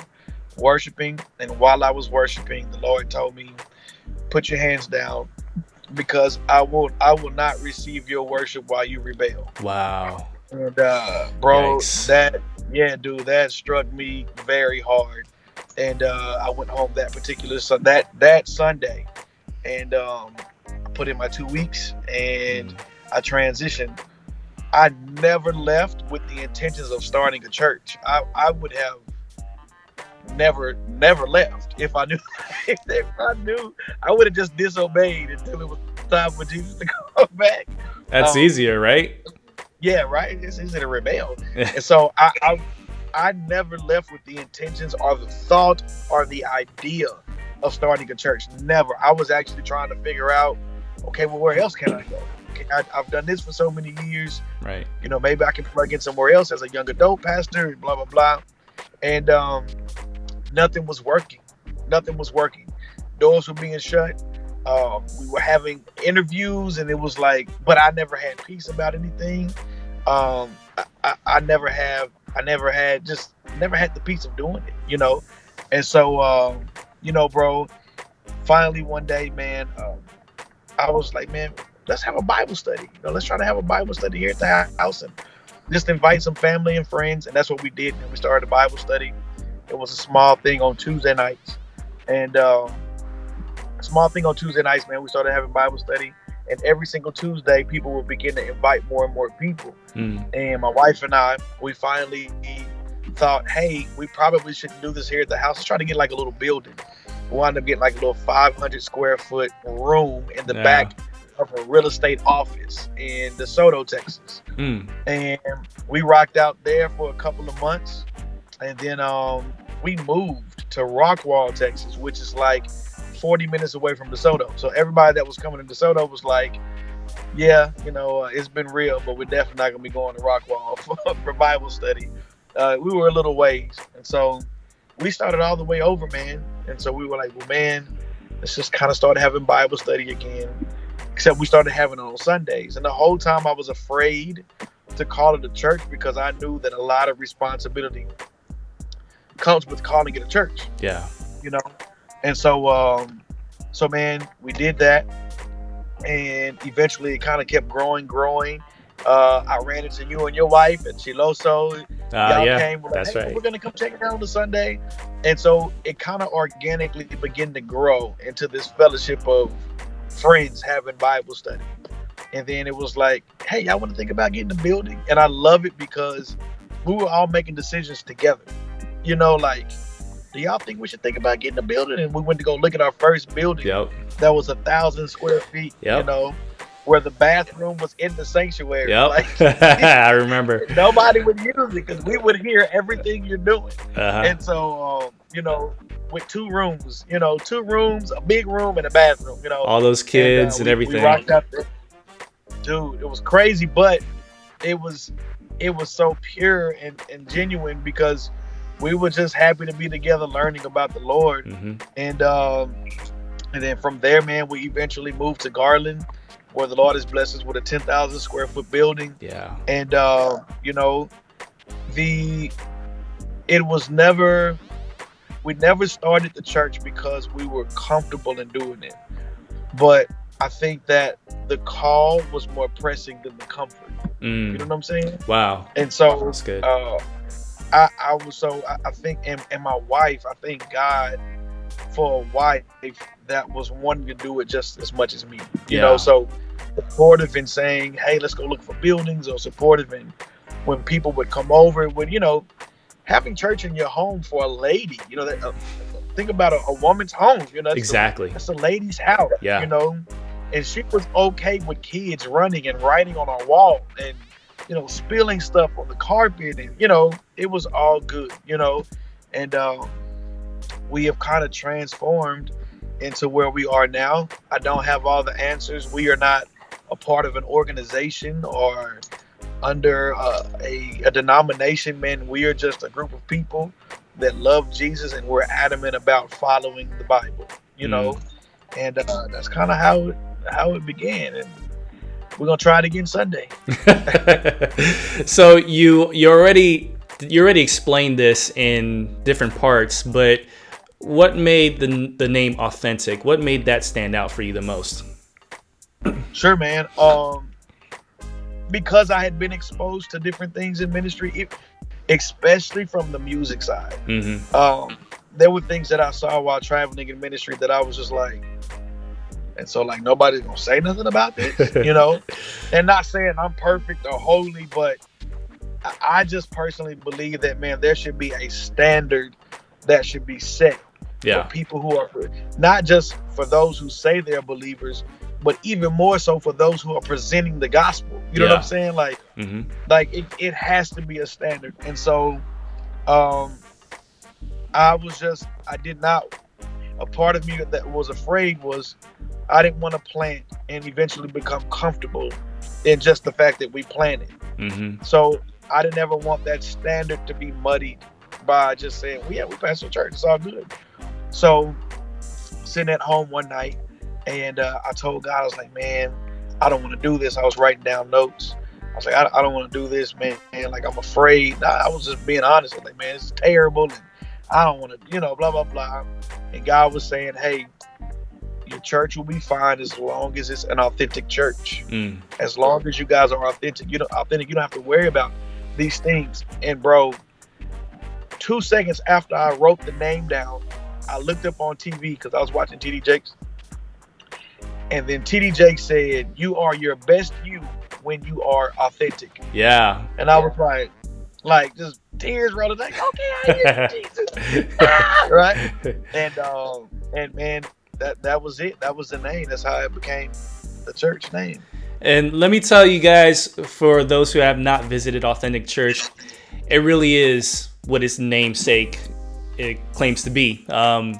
worshiping. And while I was worshiping, the Lord told me, "Put your hands down, because I will I will not receive your worship while you rebel." Wow. And uh, bro, Yikes. that yeah, dude, that struck me very hard. And uh, I went home that particular sun that that Sunday, and um, I put in my two weeks, and I transitioned. I never left with the intentions of starting a church. I, I would have never never left if I knew if I knew I would have just disobeyed until it was time for Jesus to come back. That's Um, easier, right? yeah, right. It's easy to rebel. and so I, I I never left with the intentions or the thought or the idea of starting a church. Never. I was actually trying to figure out, okay, well, where else can I go? Okay, I, I've done this for so many years. Right. You know, maybe I can plug in somewhere else as a young adult pastor, blah blah blah. And um, nothing was working. Nothing was working. Doors were being shut. Um, we were having interviews, and it was like, but I never had peace about anything. Um, I, I, I never have. I never had just never had the peace of doing it. You know, and so um, you know, bro. Finally, one day, man, um, I was like, man, let's have a Bible study. You know, let's try to have a Bible study here at the house and just invite some family and friends. And that's what we did. And we started a Bible study. It was a small thing on Tuesday nights. And um, a small thing on Tuesday nights, man, we started having Bible study. And every single Tuesday, people would begin to invite more and more people. Mm. And my wife and I, we finally thought, hey, we probably shouldn't do this here at the house. Try to get like a little building. We wound up getting like a little 500 square foot room in the Yeah. back of a real estate office in DeSoto, Texas. Mm. And we rocked out there for a couple of months. And then um, we moved to Rockwall, Texas, which is like 40 minutes away from DeSoto. So everybody that was coming to DeSoto was like, yeah, you know, uh, it's been real, but we're definitely not going to be going to Rockwall for, for Bible study. Uh, we were a little ways. And so we started all the way over, man. And so we were like, well, man, let's just kind of start having Bible study again. Except we started having it on Sundays. And the whole time I was afraid to call it a church because I knew that a lot of responsibility comes with calling it a church Yeah. you know. And so, um, so man, we did that, and eventually it kind of kept growing, growing. Uh, I ran into you and your wife and Chiloso. Ah, Y'all yeah, came. We're like, that's "Hey, right. We're gonna come check it out on the Sunday, and so it kind of organically began to grow into this fellowship of friends having Bible study. And then it was like, hey, y'all want to think about getting a building? And I love it because we were all making decisions together. You know, like, do y'all think we should think about getting a building? And we went to go look at our first building Yep. that was a thousand square feet. yep. You know, where the bathroom was in the sanctuary. Yep. Like, I remember. nobody would use it because we would hear everything you're doing. Uh-huh. And so, um, you know, with two rooms, you know, two rooms, a big room and a bathroom, you know, All those kids and we- everything. We out there. Dude, it was crazy, but it was it was so pure and, and genuine because we were just happy to be together learning about the Lord. Mhm. And um and then from there, man, we eventually moved to Garland, where the Lord has blessed us with a ten thousand square foot building Yeah. and uh, you know the it was never we never started the church because we were comfortable in doing it but i think that the call was more pressing than the comfort Mm. you know what i'm saying Wow. and so That's good. uh i i was so i, I think and, and my wife i thank god for a wife that was wanting to do it just as much as me you Yeah. know so supportive in saying hey let's go look for buildings or supportive in when people would come over when you know having church in your home for a lady you know that, uh, think about a, a woman's home you know that's a- Exactly. that's a lady's house Yeah. you know and she was okay with kids running and writing on our wall and you know spilling stuff on the carpet and you know it was all good you know and um, we have kind of transformed into where we are now i don't have all the answers we are not a part of an organization or under uh, a, a denomination man we are just a group of people that love jesus and we're adamant about following the bible you know and uh, that's kind of how it how it began and we're gonna try it again sunday so you you already you already explained this in different parts, but what made the the name authentic? What made that stand out for you the most? Sure, man. Um, because I had been exposed to different things in ministry, it, especially from the music side. Mm-hmm. Um, there were things that I saw while traveling in ministry that I was just like, and so like nobody's gonna say nothing about this, you know. and not saying I'm perfect or holy, but I- just personally believe that man, there should be a standard that should be set Yeah. for people who are not just for those who say they're believers, but even more so for those who are presenting the gospel. You know what I'm saying? Like, Mm-hmm. like it, it has to be a standard. And so Um, I was just, I did not. A part of me that was afraid was, I didn't want to plant and eventually become comfortable in just the fact that we planted. Mm-hmm. So I didn't ever want that standard to be muddied by just saying, well, yeah, we pastor church, it's all good. So sitting at home one night, and uh, I told God, I was like, man, I don't want to do this. I was writing down notes. I was like, I, I don't want to do this, man. And like, I'm afraid. I, I was just being honest. I was like, man, it's terrible. And I don't want to, you know, blah, blah, blah. And God was saying, hey, your church will be fine as long as it's an authentic church. Mm. As long as you guys are authentic, you don't authentic, you don't have to worry about these things. And bro, two seconds after I wrote the name down, I looked up on TV because I was watching TD Jakes. And then TD Jakes said, You are your best you when you are authentic. Yeah. And I was like, like just tears rolling like, okay, I hear Jesus. Ah, right? And um and man, that that was it. That was the name. That's how it became the church name. And let me tell you guys, for those who have not visited Authentic Church, it really is what its namesake it claims to be. Um,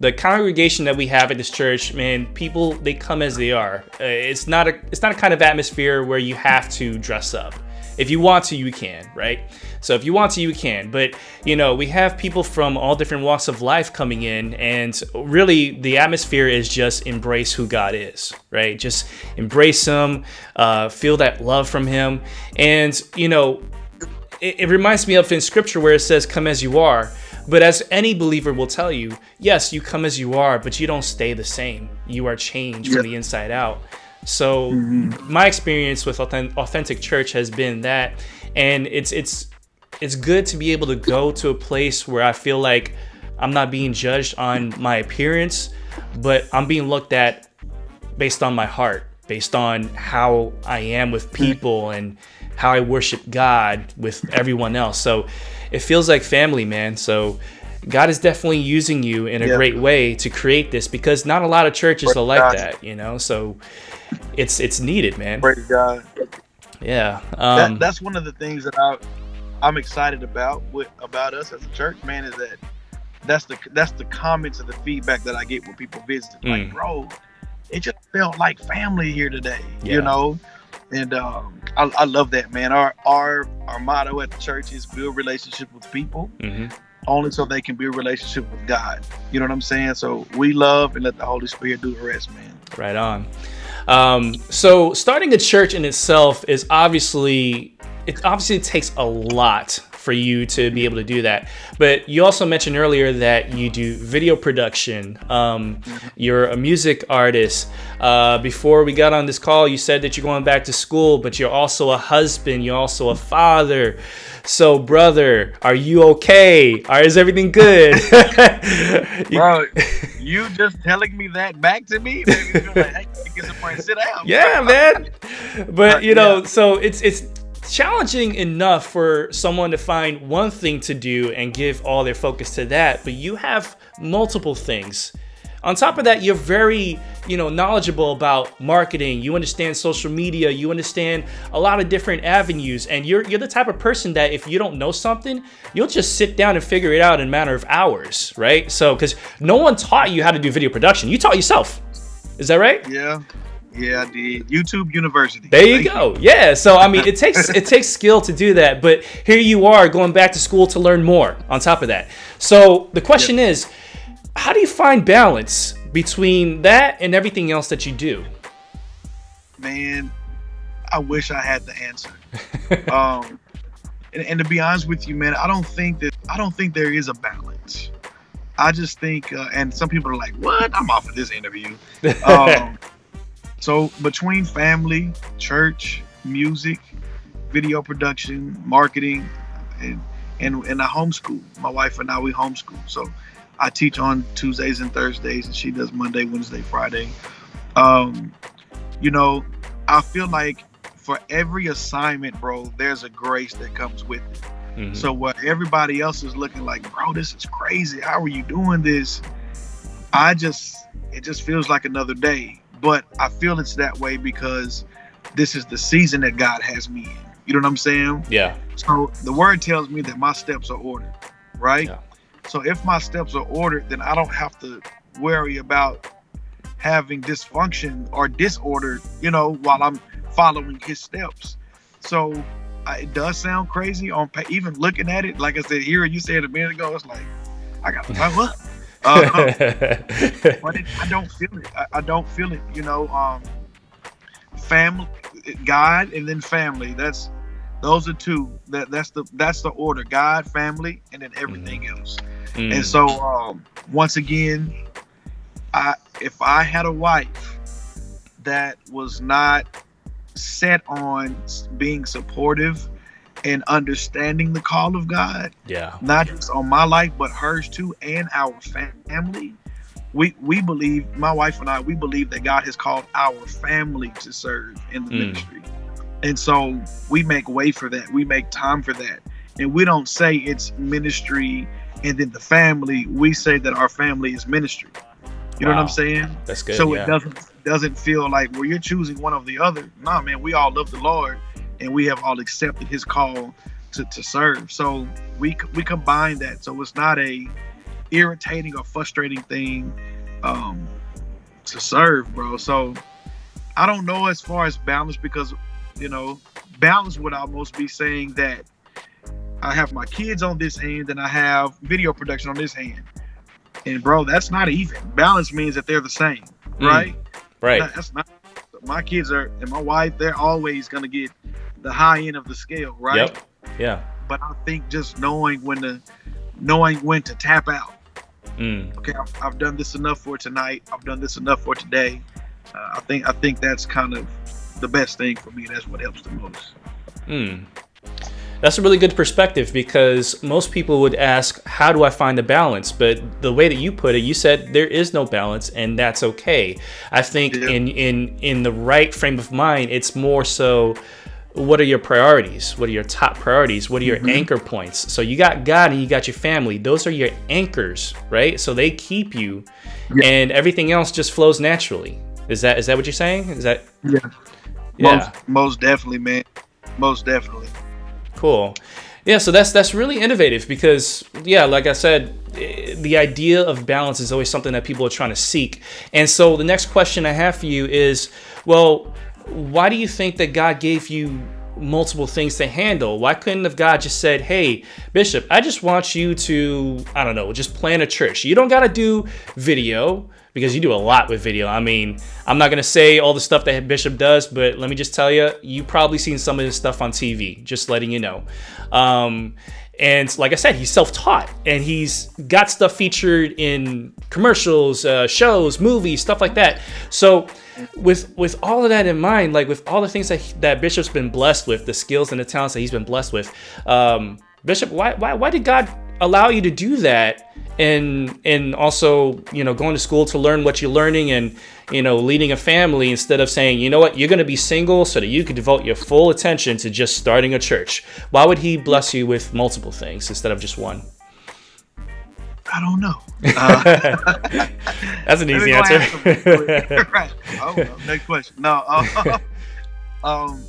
the congregation that we have at this church, man, people they come as they are. Uh, it's not a it's not a kind of atmosphere where you have to dress up. If you want to, you can, right? So if you want to, you can. But you know, we have people from all different walks of life coming in, and really, the atmosphere is just embrace who God is, right? Just embrace Him, uh, feel that love from Him, and you know, it, it reminds me of in Scripture where it says, "Come as you are." But as any believer will tell you, yes, you come as you are, but you don't stay the same. You are changed from the inside out. So mm-hmm. my experience with authentic, authentic church has been that, and it's it's it's good to be able to go to a place where I feel like I'm not being judged on my appearance, but I'm being looked at based on my heart, based on how I am with people and how I worship God with everyone else. So it feels like family, man. So God is definitely using you in a Yeah. great way to create this because not a lot of churches are like God. that, you know. So it's it's needed, man. Praise God. Yeah. that, Um, that's one of the things that I, I'm excited about with about us as a church, man, is that that's the that's the comments and the feedback that I get when people visit. Like, Mm. bro, it just felt like family here today, Yeah. you know. And um, I, I love that, man. Our our our motto at the church is build relationship with people, mhm. only so they can build relationship with God. You know what I'm saying? So we love and let the Holy Spirit do the rest, man. Right on. Um, so starting a church in itself is obviously it obviously takes a lot for you to be able to do that. But you also mentioned earlier that you do video production. Um, you're a music artist. Uh, before we got on this call, you said that you're going back to school, but you're also a husband. You're also a father. So, brother, are you okay? Or is everything good? You- Bro, you just telling me that back to me, made me feel like, hey, get and sit down. yeah, man. But you know, yeah. so it's it's challenging enough for someone to find one thing to do and give all their focus to that, but you have multiple things. On top of that, you're very, you know, knowledgeable about marketing. You understand social media. You understand a lot of different avenues, and you're you're the type of person that if you don't know something, you'll just sit down and figure it out in a matter of hours, right? So, because no one taught you how to do video production, you taught yourself. Is that right? Yeah, yeah, I did. YouTube University. There you Thank go. Yeah. So I mean, it takes it takes skill to do that, but here you are going back to school to learn more. On top of that, so the question is, how do you find balance between that and everything else that you do? Man, I wish I had the answer. um, and, and to be honest with you, man, I don't think that I don't think there is a balance. I just think, uh, and some people are like, "What? I'm off of this interview." Um, so between family, church, music, video production, marketing, and and and I homeschool. My wife and I we homeschool. So I teach on Tuesdays and Thursdays, and she does Monday, Wednesday, Friday. Um, you know, I feel like for every assignment, bro, there's a grace that comes with it. Mhm. So what everybody else is looking like, bro, this is crazy. How are you doing this? I just it just feels like another day. But I feel it's that way because this is the season that God has me in. You know what I'm saying? Yeah. So the word tells me that my steps are ordered. right? Yeah. So if my steps are ordered, then I don't have to worry about having dysfunction or disorder, you know, while I'm following his steps. So I, it does sound crazy on pa- even looking at it. Like I said, hearing you say it a minute ago, it's like I got like, what? But it, I don't feel it. I, I don't feel it. You know, um, family, God, and then family. That's those are two. That that's the that's the order. God, family, and then everything else. Mm. And so um, once again, I if I had a wife that was not set on being supportive and understanding the call of God, Yeah. not just on my life but hers too and our family. We we believe my wife and i we believe that god has called our family to serve in the Mm. ministry. And so we make way for that. We make time for that. And we don't say it's ministry and then the family. We say that our family is ministry. You know what i'm saying? That's good, so yeah. it doesn't doesn't feel like well you're choosing one of the other. Nah man we all love the lord and we have all accepted his call to, to serve. So we we combine that. So it's not a irritating or frustrating thing um to serve bro. So i don't know as far as balance because you know balance would almost be saying that i have my kids on this hand and i have video production on this hand. And bro that's not even. Balance means that they're the same Mm. right? Right. That- that's not my kids are and my wife they're always gonna get the high end of the scale right Yep. Yeah. but i think just knowing when to knowing when to tap out Mm. okay I've, I've done this enough for tonight i've done this enough for today uh, i think i think that's kind of the best thing for me that's what helps the most Hmm. That's a really good perspective because most people would ask, How do I find the balance? But the way that you put it, you said there is no balance and that's okay. I think in, in, in the right frame of mind, it's more so what are your priorities? What are your top priorities? What are your Mhm. anchor points? So you got God and you got your family. Those are your anchors, right? So they keep you and everything else just flows naturally. Is that is that what you're saying? Is that yeah Yeah. most, most definitely man most definitely Cool. Yeah, so that's that's really innovative because yeah, like I said, the idea of balance is always something that people are trying to seek. And so the next question I have for you is, well, why do you think that God gave you multiple things to handle? Why couldn't have God just said, "Hey, Bishop, I just want you to, I don't know, just plan a church. You don't got to do video because you do a lot with video. I mean, I'm not to say all the stuff that Bishop does, but let me just tell you, you probably seen some of his stuff on TV, just letting you know. Um, and like I said, he's self-taught and he's got stuff featured in commercials, uh, shows, movies, stuff like that. So with with all of that in mind, like with all the things that that Bishop's been blessed with, the skills and the talents that he's been blessed with, um, Bishop, why why why did God allow you to do that? And and also, you know, going to school to learn what you're learning and you know, leading a family instead of saying, you know what, you're going to be single so that you can devote your full attention to just starting a church. Why would he bless you with multiple things instead of just one? I don't know. Uh, That's an easy answer. right. Oh, well, next question. No uh, um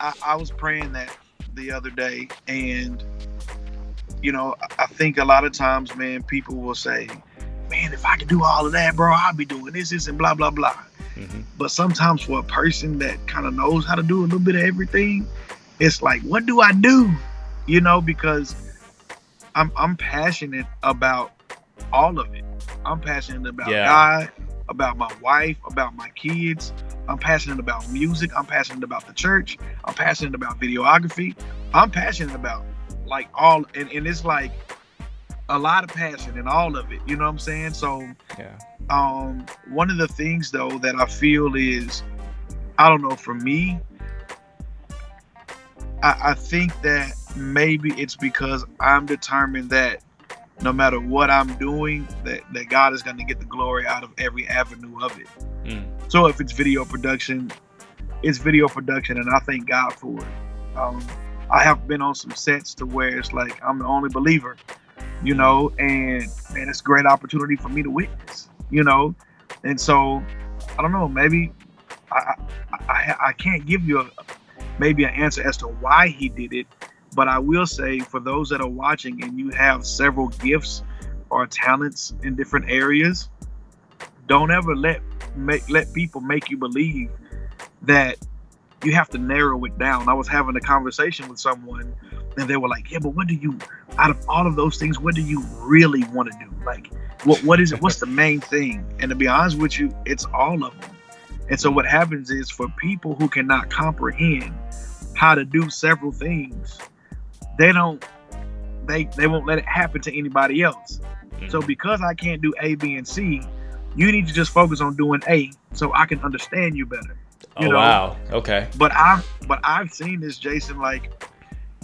I, I was praying that the other day and you know I- think a lot of times man people will say man if i could do all of that bro I'd be doing this this and blah blah blah. But sometimes for a person that kind of knows how to do a little bit of everything it's like what do i do? You know because i'm i'm passionate about all of it. I'm passionate about Yeah. god about my wife about my kids. I'm passionate about music. I'm passionate about the church. I'm passionate about videography. I'm passionate about like all and, and it's like a lot of passion in all of it you know what i'm saying? So yeah. um one of the things though that i feel is i don't know for me i, I think that maybe it's because i'm determined that no matter what i'm doing that, that god is going to get the glory out of every avenue of it. Mm. so if it's video production it's video production and i thank god for it. Um, i have been on some sets to where it's like i'm the only believer you know and man it's a great opportunity for me to witness you know? And so i don't know maybe i i, I, I can't give you a maybe an answer as to why he did it But I will say for those that are watching and you have several gifts or talents in different areas, don't ever let make let people make you believe that you have to narrow it down. I was having a conversation with someone and they were like, "Yeah, but what do you out of all of those things, what do you really want to do? Like what what is it? What's the main thing?" And to be honest with you, it's all of them. And so what happens is for people who cannot comprehend how to do several things, they don't they they won't let it happen to anybody else. So because I can't do A, B, and C, you need to just focus on doing A so I can understand you better. You oh wow. Okay. But I've but I've seen this, Jason, like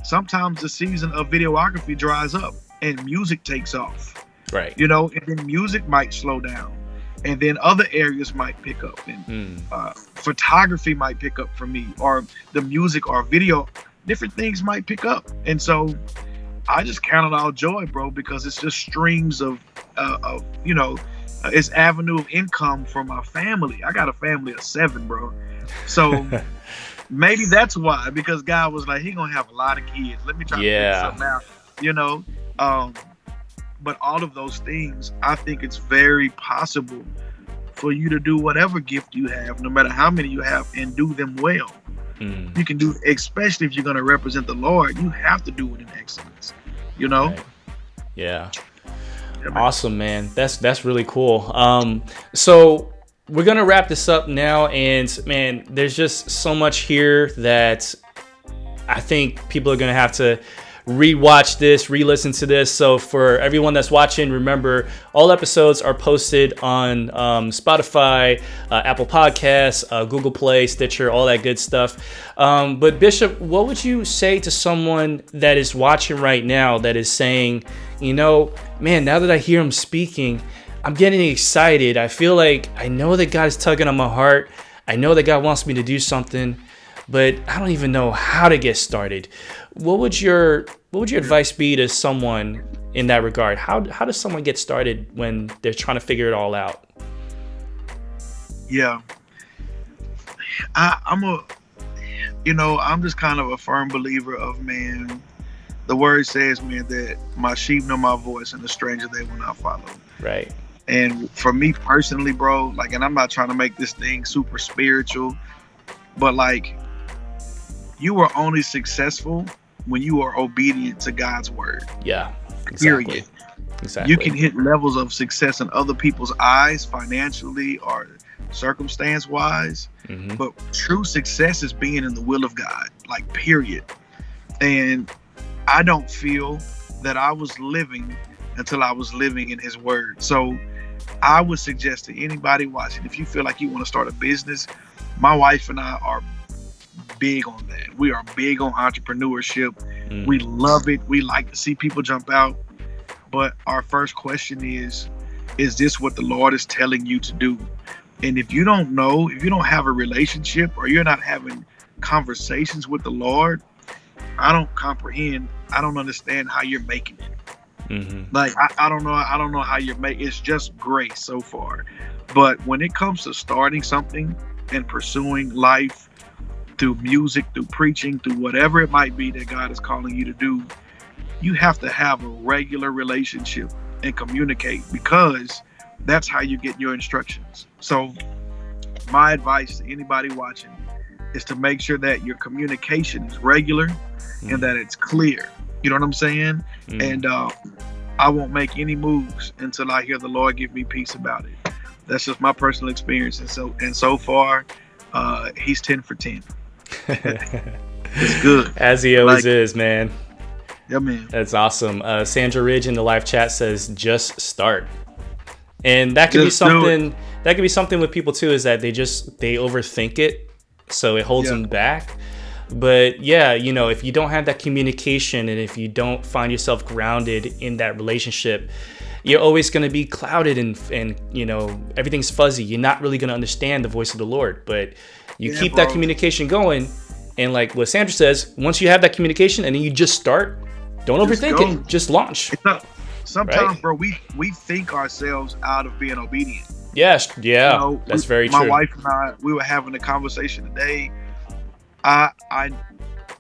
sometimes the season of videography dries up and music takes off. Right. You know, and then music might slow down. And then other areas might pick up. And Hmm. uh, photography might pick up for me, or the music or video, different things might pick up. And so I just count it all joy, bro, because it's just streams of, uh, of you know, uh, it's avenue of income for my family. I got a family of seven, bro. So maybe that's why, because God was like, he gonna have a lot of kids. Let me try Yeah. to figure something out, you know. Um, but all of those things, I think it's very possible for you to do whatever gift you have, no matter how many you have, and do them well. Hmm. You can do, especially if you're going to represent the Lord, you have to do it in excellence. You know? Yeah. Awesome, man. That's that's really cool. Um, so we're gonna wrap this up now, and man, there's just so much here that I think people are gonna have to rewatch this, re-listen to this. So for everyone that's watching, remember all episodes are posted on um, Spotify, uh, Apple Podcasts, uh, Google Play, Stitcher, all that good stuff. Um, but Bishop, what would you say to someone that is watching right now that is saying, you know, man, now that I hear him speaking, I'm getting excited. I feel like I know that God is tugging on my heart. I know that God wants me to do something, but I don't even know how to get started. What would your what would your advice be to someone in that regard? How how does someone get started when they're trying to figure it all out? Yeah. I, I'm a, you know, I'm just kind of a firm believer of man. The word says, man, that my sheep know my voice and the stranger they will not follow. Right. And for me personally, bro, like, and I'm not trying to make this thing super spiritual, but like, you are only successful when you are obedient to God's word. Yeah. Exactly. Period. Exactly. You can hit levels of success in other people's eyes, financially or circumstance wise, Mhm. but true success is being in the will of God, like, period. And I don't feel that I was living until I was living in His Word. So I would suggest to anybody watching, if you feel like you want to start a business, my wife and I are big on that. We are big on entrepreneurship. Mm. We love it. We like to see people jump out. But our first question is Is this what the Lord is telling you to do? And if you don't know, if you don't have a relationship or you're not having conversations with the Lord, I don't comprehend. I don't understand how you're making it. Mm-hmm. Like I, I don't know. I don't know how you're making. It's just grace so far. But when it comes to starting something and pursuing life through music, through preaching, through whatever it might be that God is calling you to do, you have to have a regular relationship and communicate because that's how you get your instructions. So, my advice to anybody watching is to make sure that your communication is regular and that it's clear. You know what I'm saying? Mm. And uh, I won't make any moves until I hear the Lord give me peace about it. That's just my personal experience, and so and so far, uh, he's ten for ten. It's good. As he always Like- is, man. Yeah, man. That's awesome. Uh, Sandra Ridge in the live chat says, "Just start," and that could be Just it. something. That could be something with people too. Is that they just they overthink it, so it holds Yeah. them back. But yeah, you know, if you don't have that communication and if you don't find yourself grounded in that relationship, you're always going to be clouded and and you know everything's fuzzy. You're not really going to understand the voice of the Lord. But you Yeah, keep that communication going, and like what Sandra says, once you have that communication and then you just start, don't Just overthink go. it. Just launch. Not, sometimes, Right. bro, we we think ourselves out of being obedient. Yes, yeah, You know, that's we- very my true. My wife and I, we were having a conversation today. I I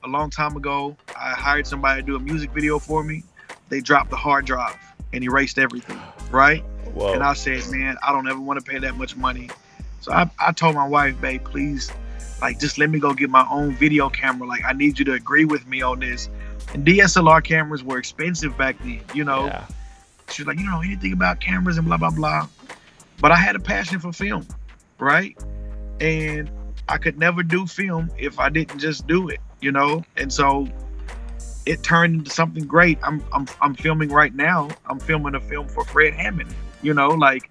a long time ago. I hired somebody to do a music video for me. They dropped the hard drive and erased everything, right? Whoa. And I said, man, I don't ever want to pay that much money. So I, I told my wife, babe, please, like, just let me go get my own video camera. Like, I need you to agree with me on this. And DSLR cameras were expensive back then, you know. Yeah. She's like, you don't know anything about cameras and blah blah blah. But I had a passion for film, right? And I could never do film if I didn't just do it, you know. And so it turned into something great. I'm I'm I'm filming right now. I'm filming a film for Fred Hammond, you know, like,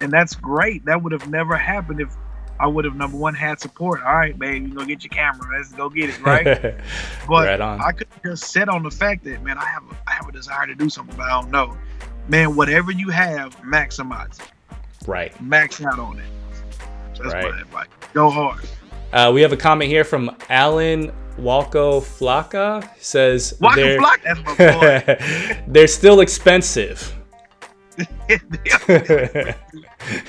and that's great. That would have never happened if I would have number one had support. All right, babe, you go get your camera. Let's go get it, right? But Right on. I could just sit on the fact that man, I have a, I have a desire to do something, but I don't know. Man, whatever you have, maximize it. Right. Max out on it. So that's Right. my advice. Go hard. Uh, we have a comment here from Alan Walco Flocka. He Says they're, Flock, that's my boy. they're still expensive.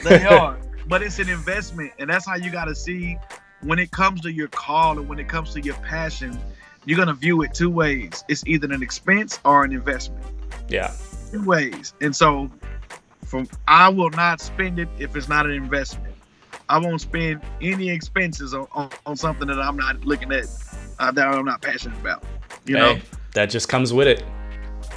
They are, but it's an investment, and that's how you got to see when it comes to your call and when it comes to your passion. You're gonna view it two ways. It's either an expense or an investment. Yeah. Two ways, and so from I will not spend it if it's not an investment. I won't spend any expenses on, on, on something that I'm not looking at uh, that I'm not passionate about. You know, that just comes with it.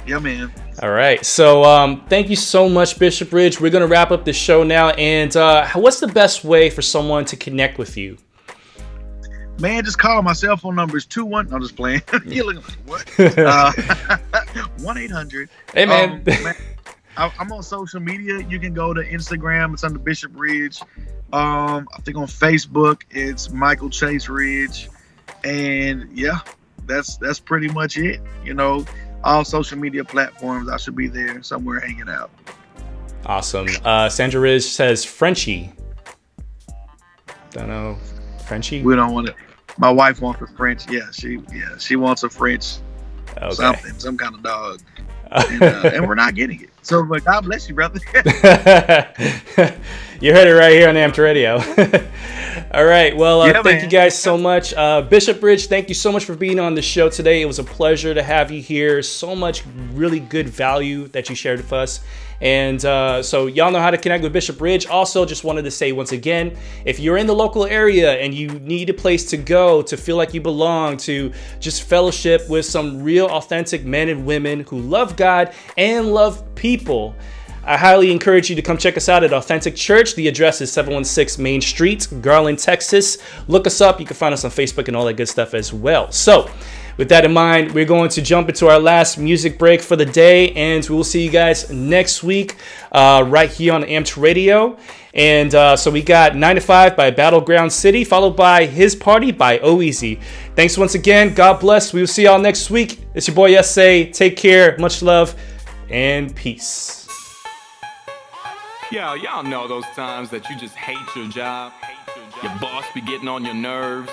Yeah, man. All right. So um, thank you so much, Bishop Ridge. We're gonna wrap up the show now. And uh, what's the best way for someone to connect with you? Man, just call my cell phone number is two one. I'm just playing. You're looking like what? Uh, One eight hundred. Hey, man. I, I'm on social media. You can go to Instagram. It's under Bishop Ridge. Um, I think on Facebook it's Michael Chase Ridge, and yeah, that's that's pretty much it. You know, all social media platforms. I should be there somewhere hanging out. Awesome. Uh, Sandra Ridge says Frenchie. Don't know. Frenchie? We don't want it. My wife wants a French. Yeah, she yeah she wants a French Okay. something, some kind of dog, and, uh, and we're not getting it. So, but God bless you, brother. you heard it right here on Amped Radio. All right. Well, uh, Yeah, thank man. you guys so much. Uh, Bishop Ridge, thank you so much for being on the show today. It was a pleasure to have you here. So much really good value that you shared with us. And uh, so, y'all know how to connect with Bishop Ridge. Also, just wanted to say once again if you're in the local area and you need a place to go to feel like you belong, to just fellowship with some real authentic men and women who love God and love people, I highly encourage you to come check us out at Authentic Church. The address is 716 Main Street, Garland, Texas. Look us up. You can find us on Facebook and all that good stuff as well. So, with that in mind, we're going to jump into our last music break for the day, and we will see you guys next week uh, right here on Amped Radio. And uh, so we got 9 to 5 by Battleground City, followed by His Party by OEZ. Thanks once again. God bless. We will see y'all next week. It's your boy SA. Take care. Much love and peace. Yo, y'all know those times that you just hate your job. Your boss be getting on your nerves.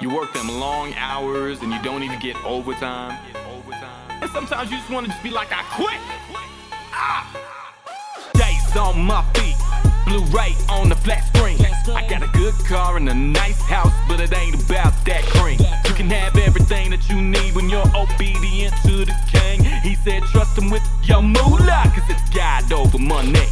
You work them long hours and you don't even get overtime. And sometimes you just want to just be like, I quit. Ah. Days on my feet, Blu-ray on the flat screen. I got a good car and a nice house, but it ain't about that cream. You can have everything that you need when you're obedient to the king. He said, trust him with your moolah, cause it's God over money.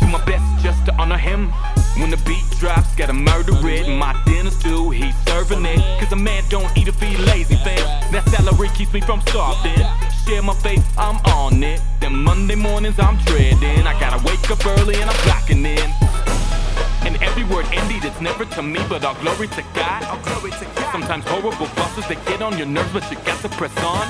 Do my best just to honor him. When the beat drops, gotta murder it. My dinner's due, he's serving it. Cause a man don't eat if he lazy, fam. That salary keeps me from starving. Share my faith, I'm on it. Then Monday mornings, I'm dreading. I gotta wake up early and I'm clocking in. And every word indeed, it's never to me, but all glory to God. All glory to God. Sometimes horrible bosses, they get on your nerves, but you got to press on.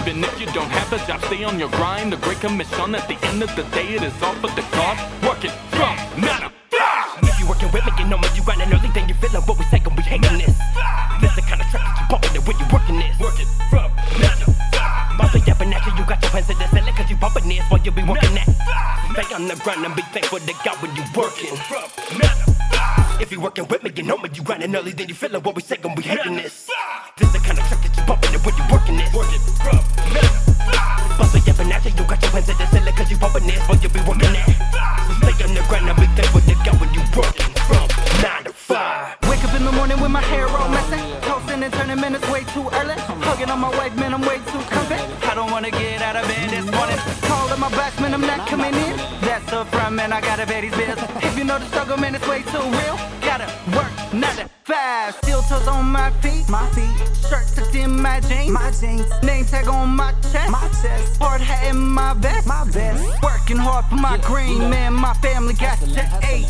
Even if you don't have a job, stay on your grind. The great commission at the end of the day, it is all for the cause. Working from nada. If you working with me, you know me, you grinding early, then you feeling what we say, and we hating this. This the kind of track that you bumping it when you working this. Working from nada. Bounce it up and after you got your hands in the ceiling, cause you bumping this while you be working that. Stay on the grind and be thankful to God when you working. If you working with me, you know me, you grinding early, then you feeling what we say, and we hating this. This the kind I gotta pay these bills. If you know the struggle, man, it's way too real. Gotta work, not a five. Steel toes on my feet, my feet. Shirt tucked in my jeans, my jeans. Name tag on my chest, my chest. Hard hat in my vest, my vest. Working hard for my green, man. My family got to eat.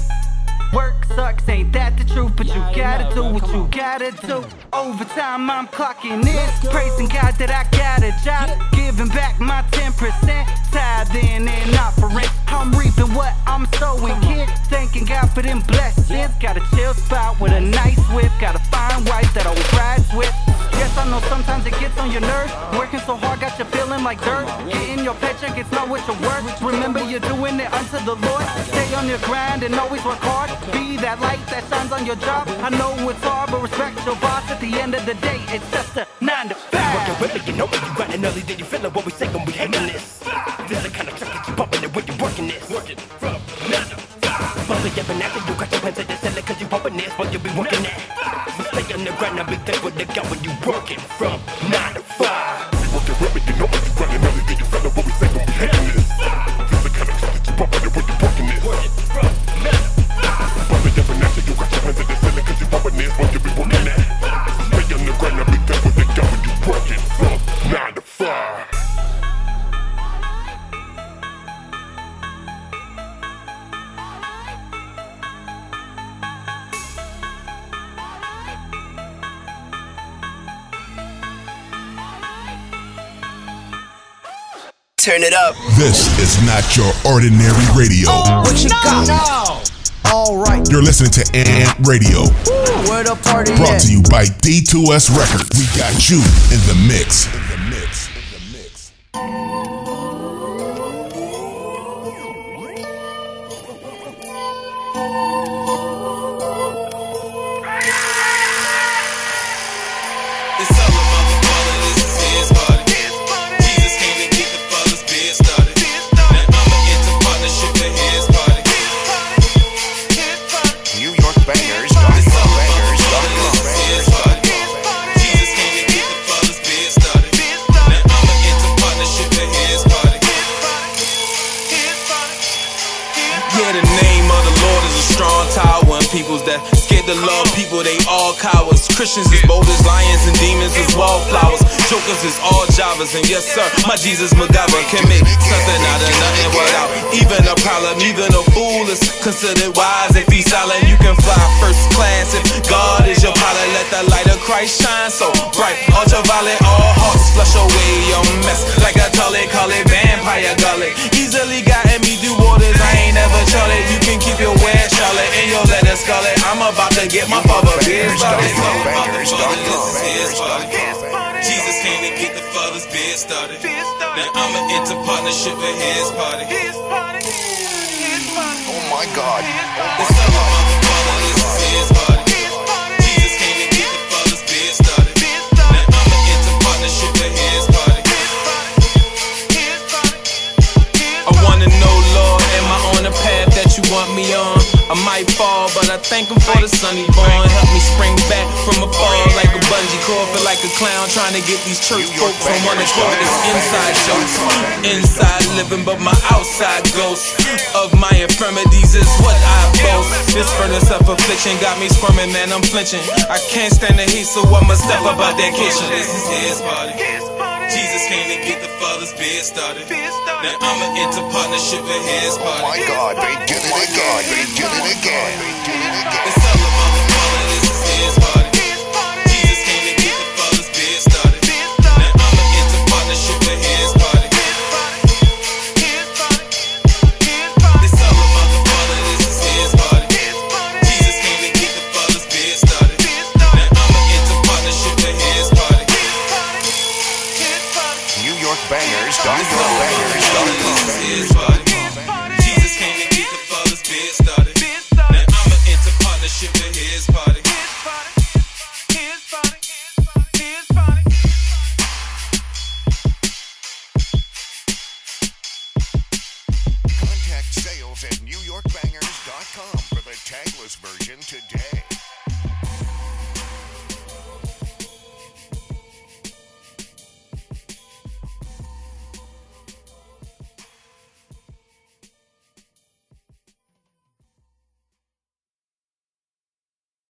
Work sucks, ain't that the truth? But you gotta do what you gotta do. Overtime, I'm clocking in. Praising God that I got a job. Giving back my 10%. Tithing and offering. I'm reaping what I'm sowing, kid. Thanking God for them blessings. Got a chill spot with a nice whip. Got a fine wife that always rides with. Yes, I know sometimes it gets on your nerves. Working so hard, got you feeling like dirt. Getting your paycheck, it's not what you work. Remember, you're doing it unto the Lord. Stay on your grind and always work hard. Be that light that shines on your job. I know it's hard, but respect your boss. At the end of the day, it's just a nine to five. Working with me, you know when you grinding early, then you feeling what we say when we hating this. This the kind of track that you bumping it when you working this. Working from nine to five. Bumping your vernacular, you got your hands at the ceiling cause you bumping this while you be working that. So stay on the grind, I'll be thankful to God when you working from nine to five. Working with me, you know when you grinding early, then you feeling what we say when we hating this. This Turn it up. This is not your ordinary radio. Oh, what you got? All right. You're listening to Amped Radio, Where the party brought at? to you by D2S Records. We got you in the mix. Jesus came to get the father's bed started. Now I'ma enter partnership with his party. Oh my God. It's all about the I might fall, but I thank him for the sunny born. Help me spring back from a fall like a bungee cord. Feel like a clown trying to get these church folk from one accord. This inside jokes, inside living, but my outside ghost of my infirmities is what I boast. This furnace of affliction got me squirming, man, I'm flinching. I can't stand the heat, so I'ma step up out that kitchen. This is his party. Jesus came to get the father's bed started. Now I'ma enter partnership with his party. Oh my God, they did it oh again. They did it again. They did it again.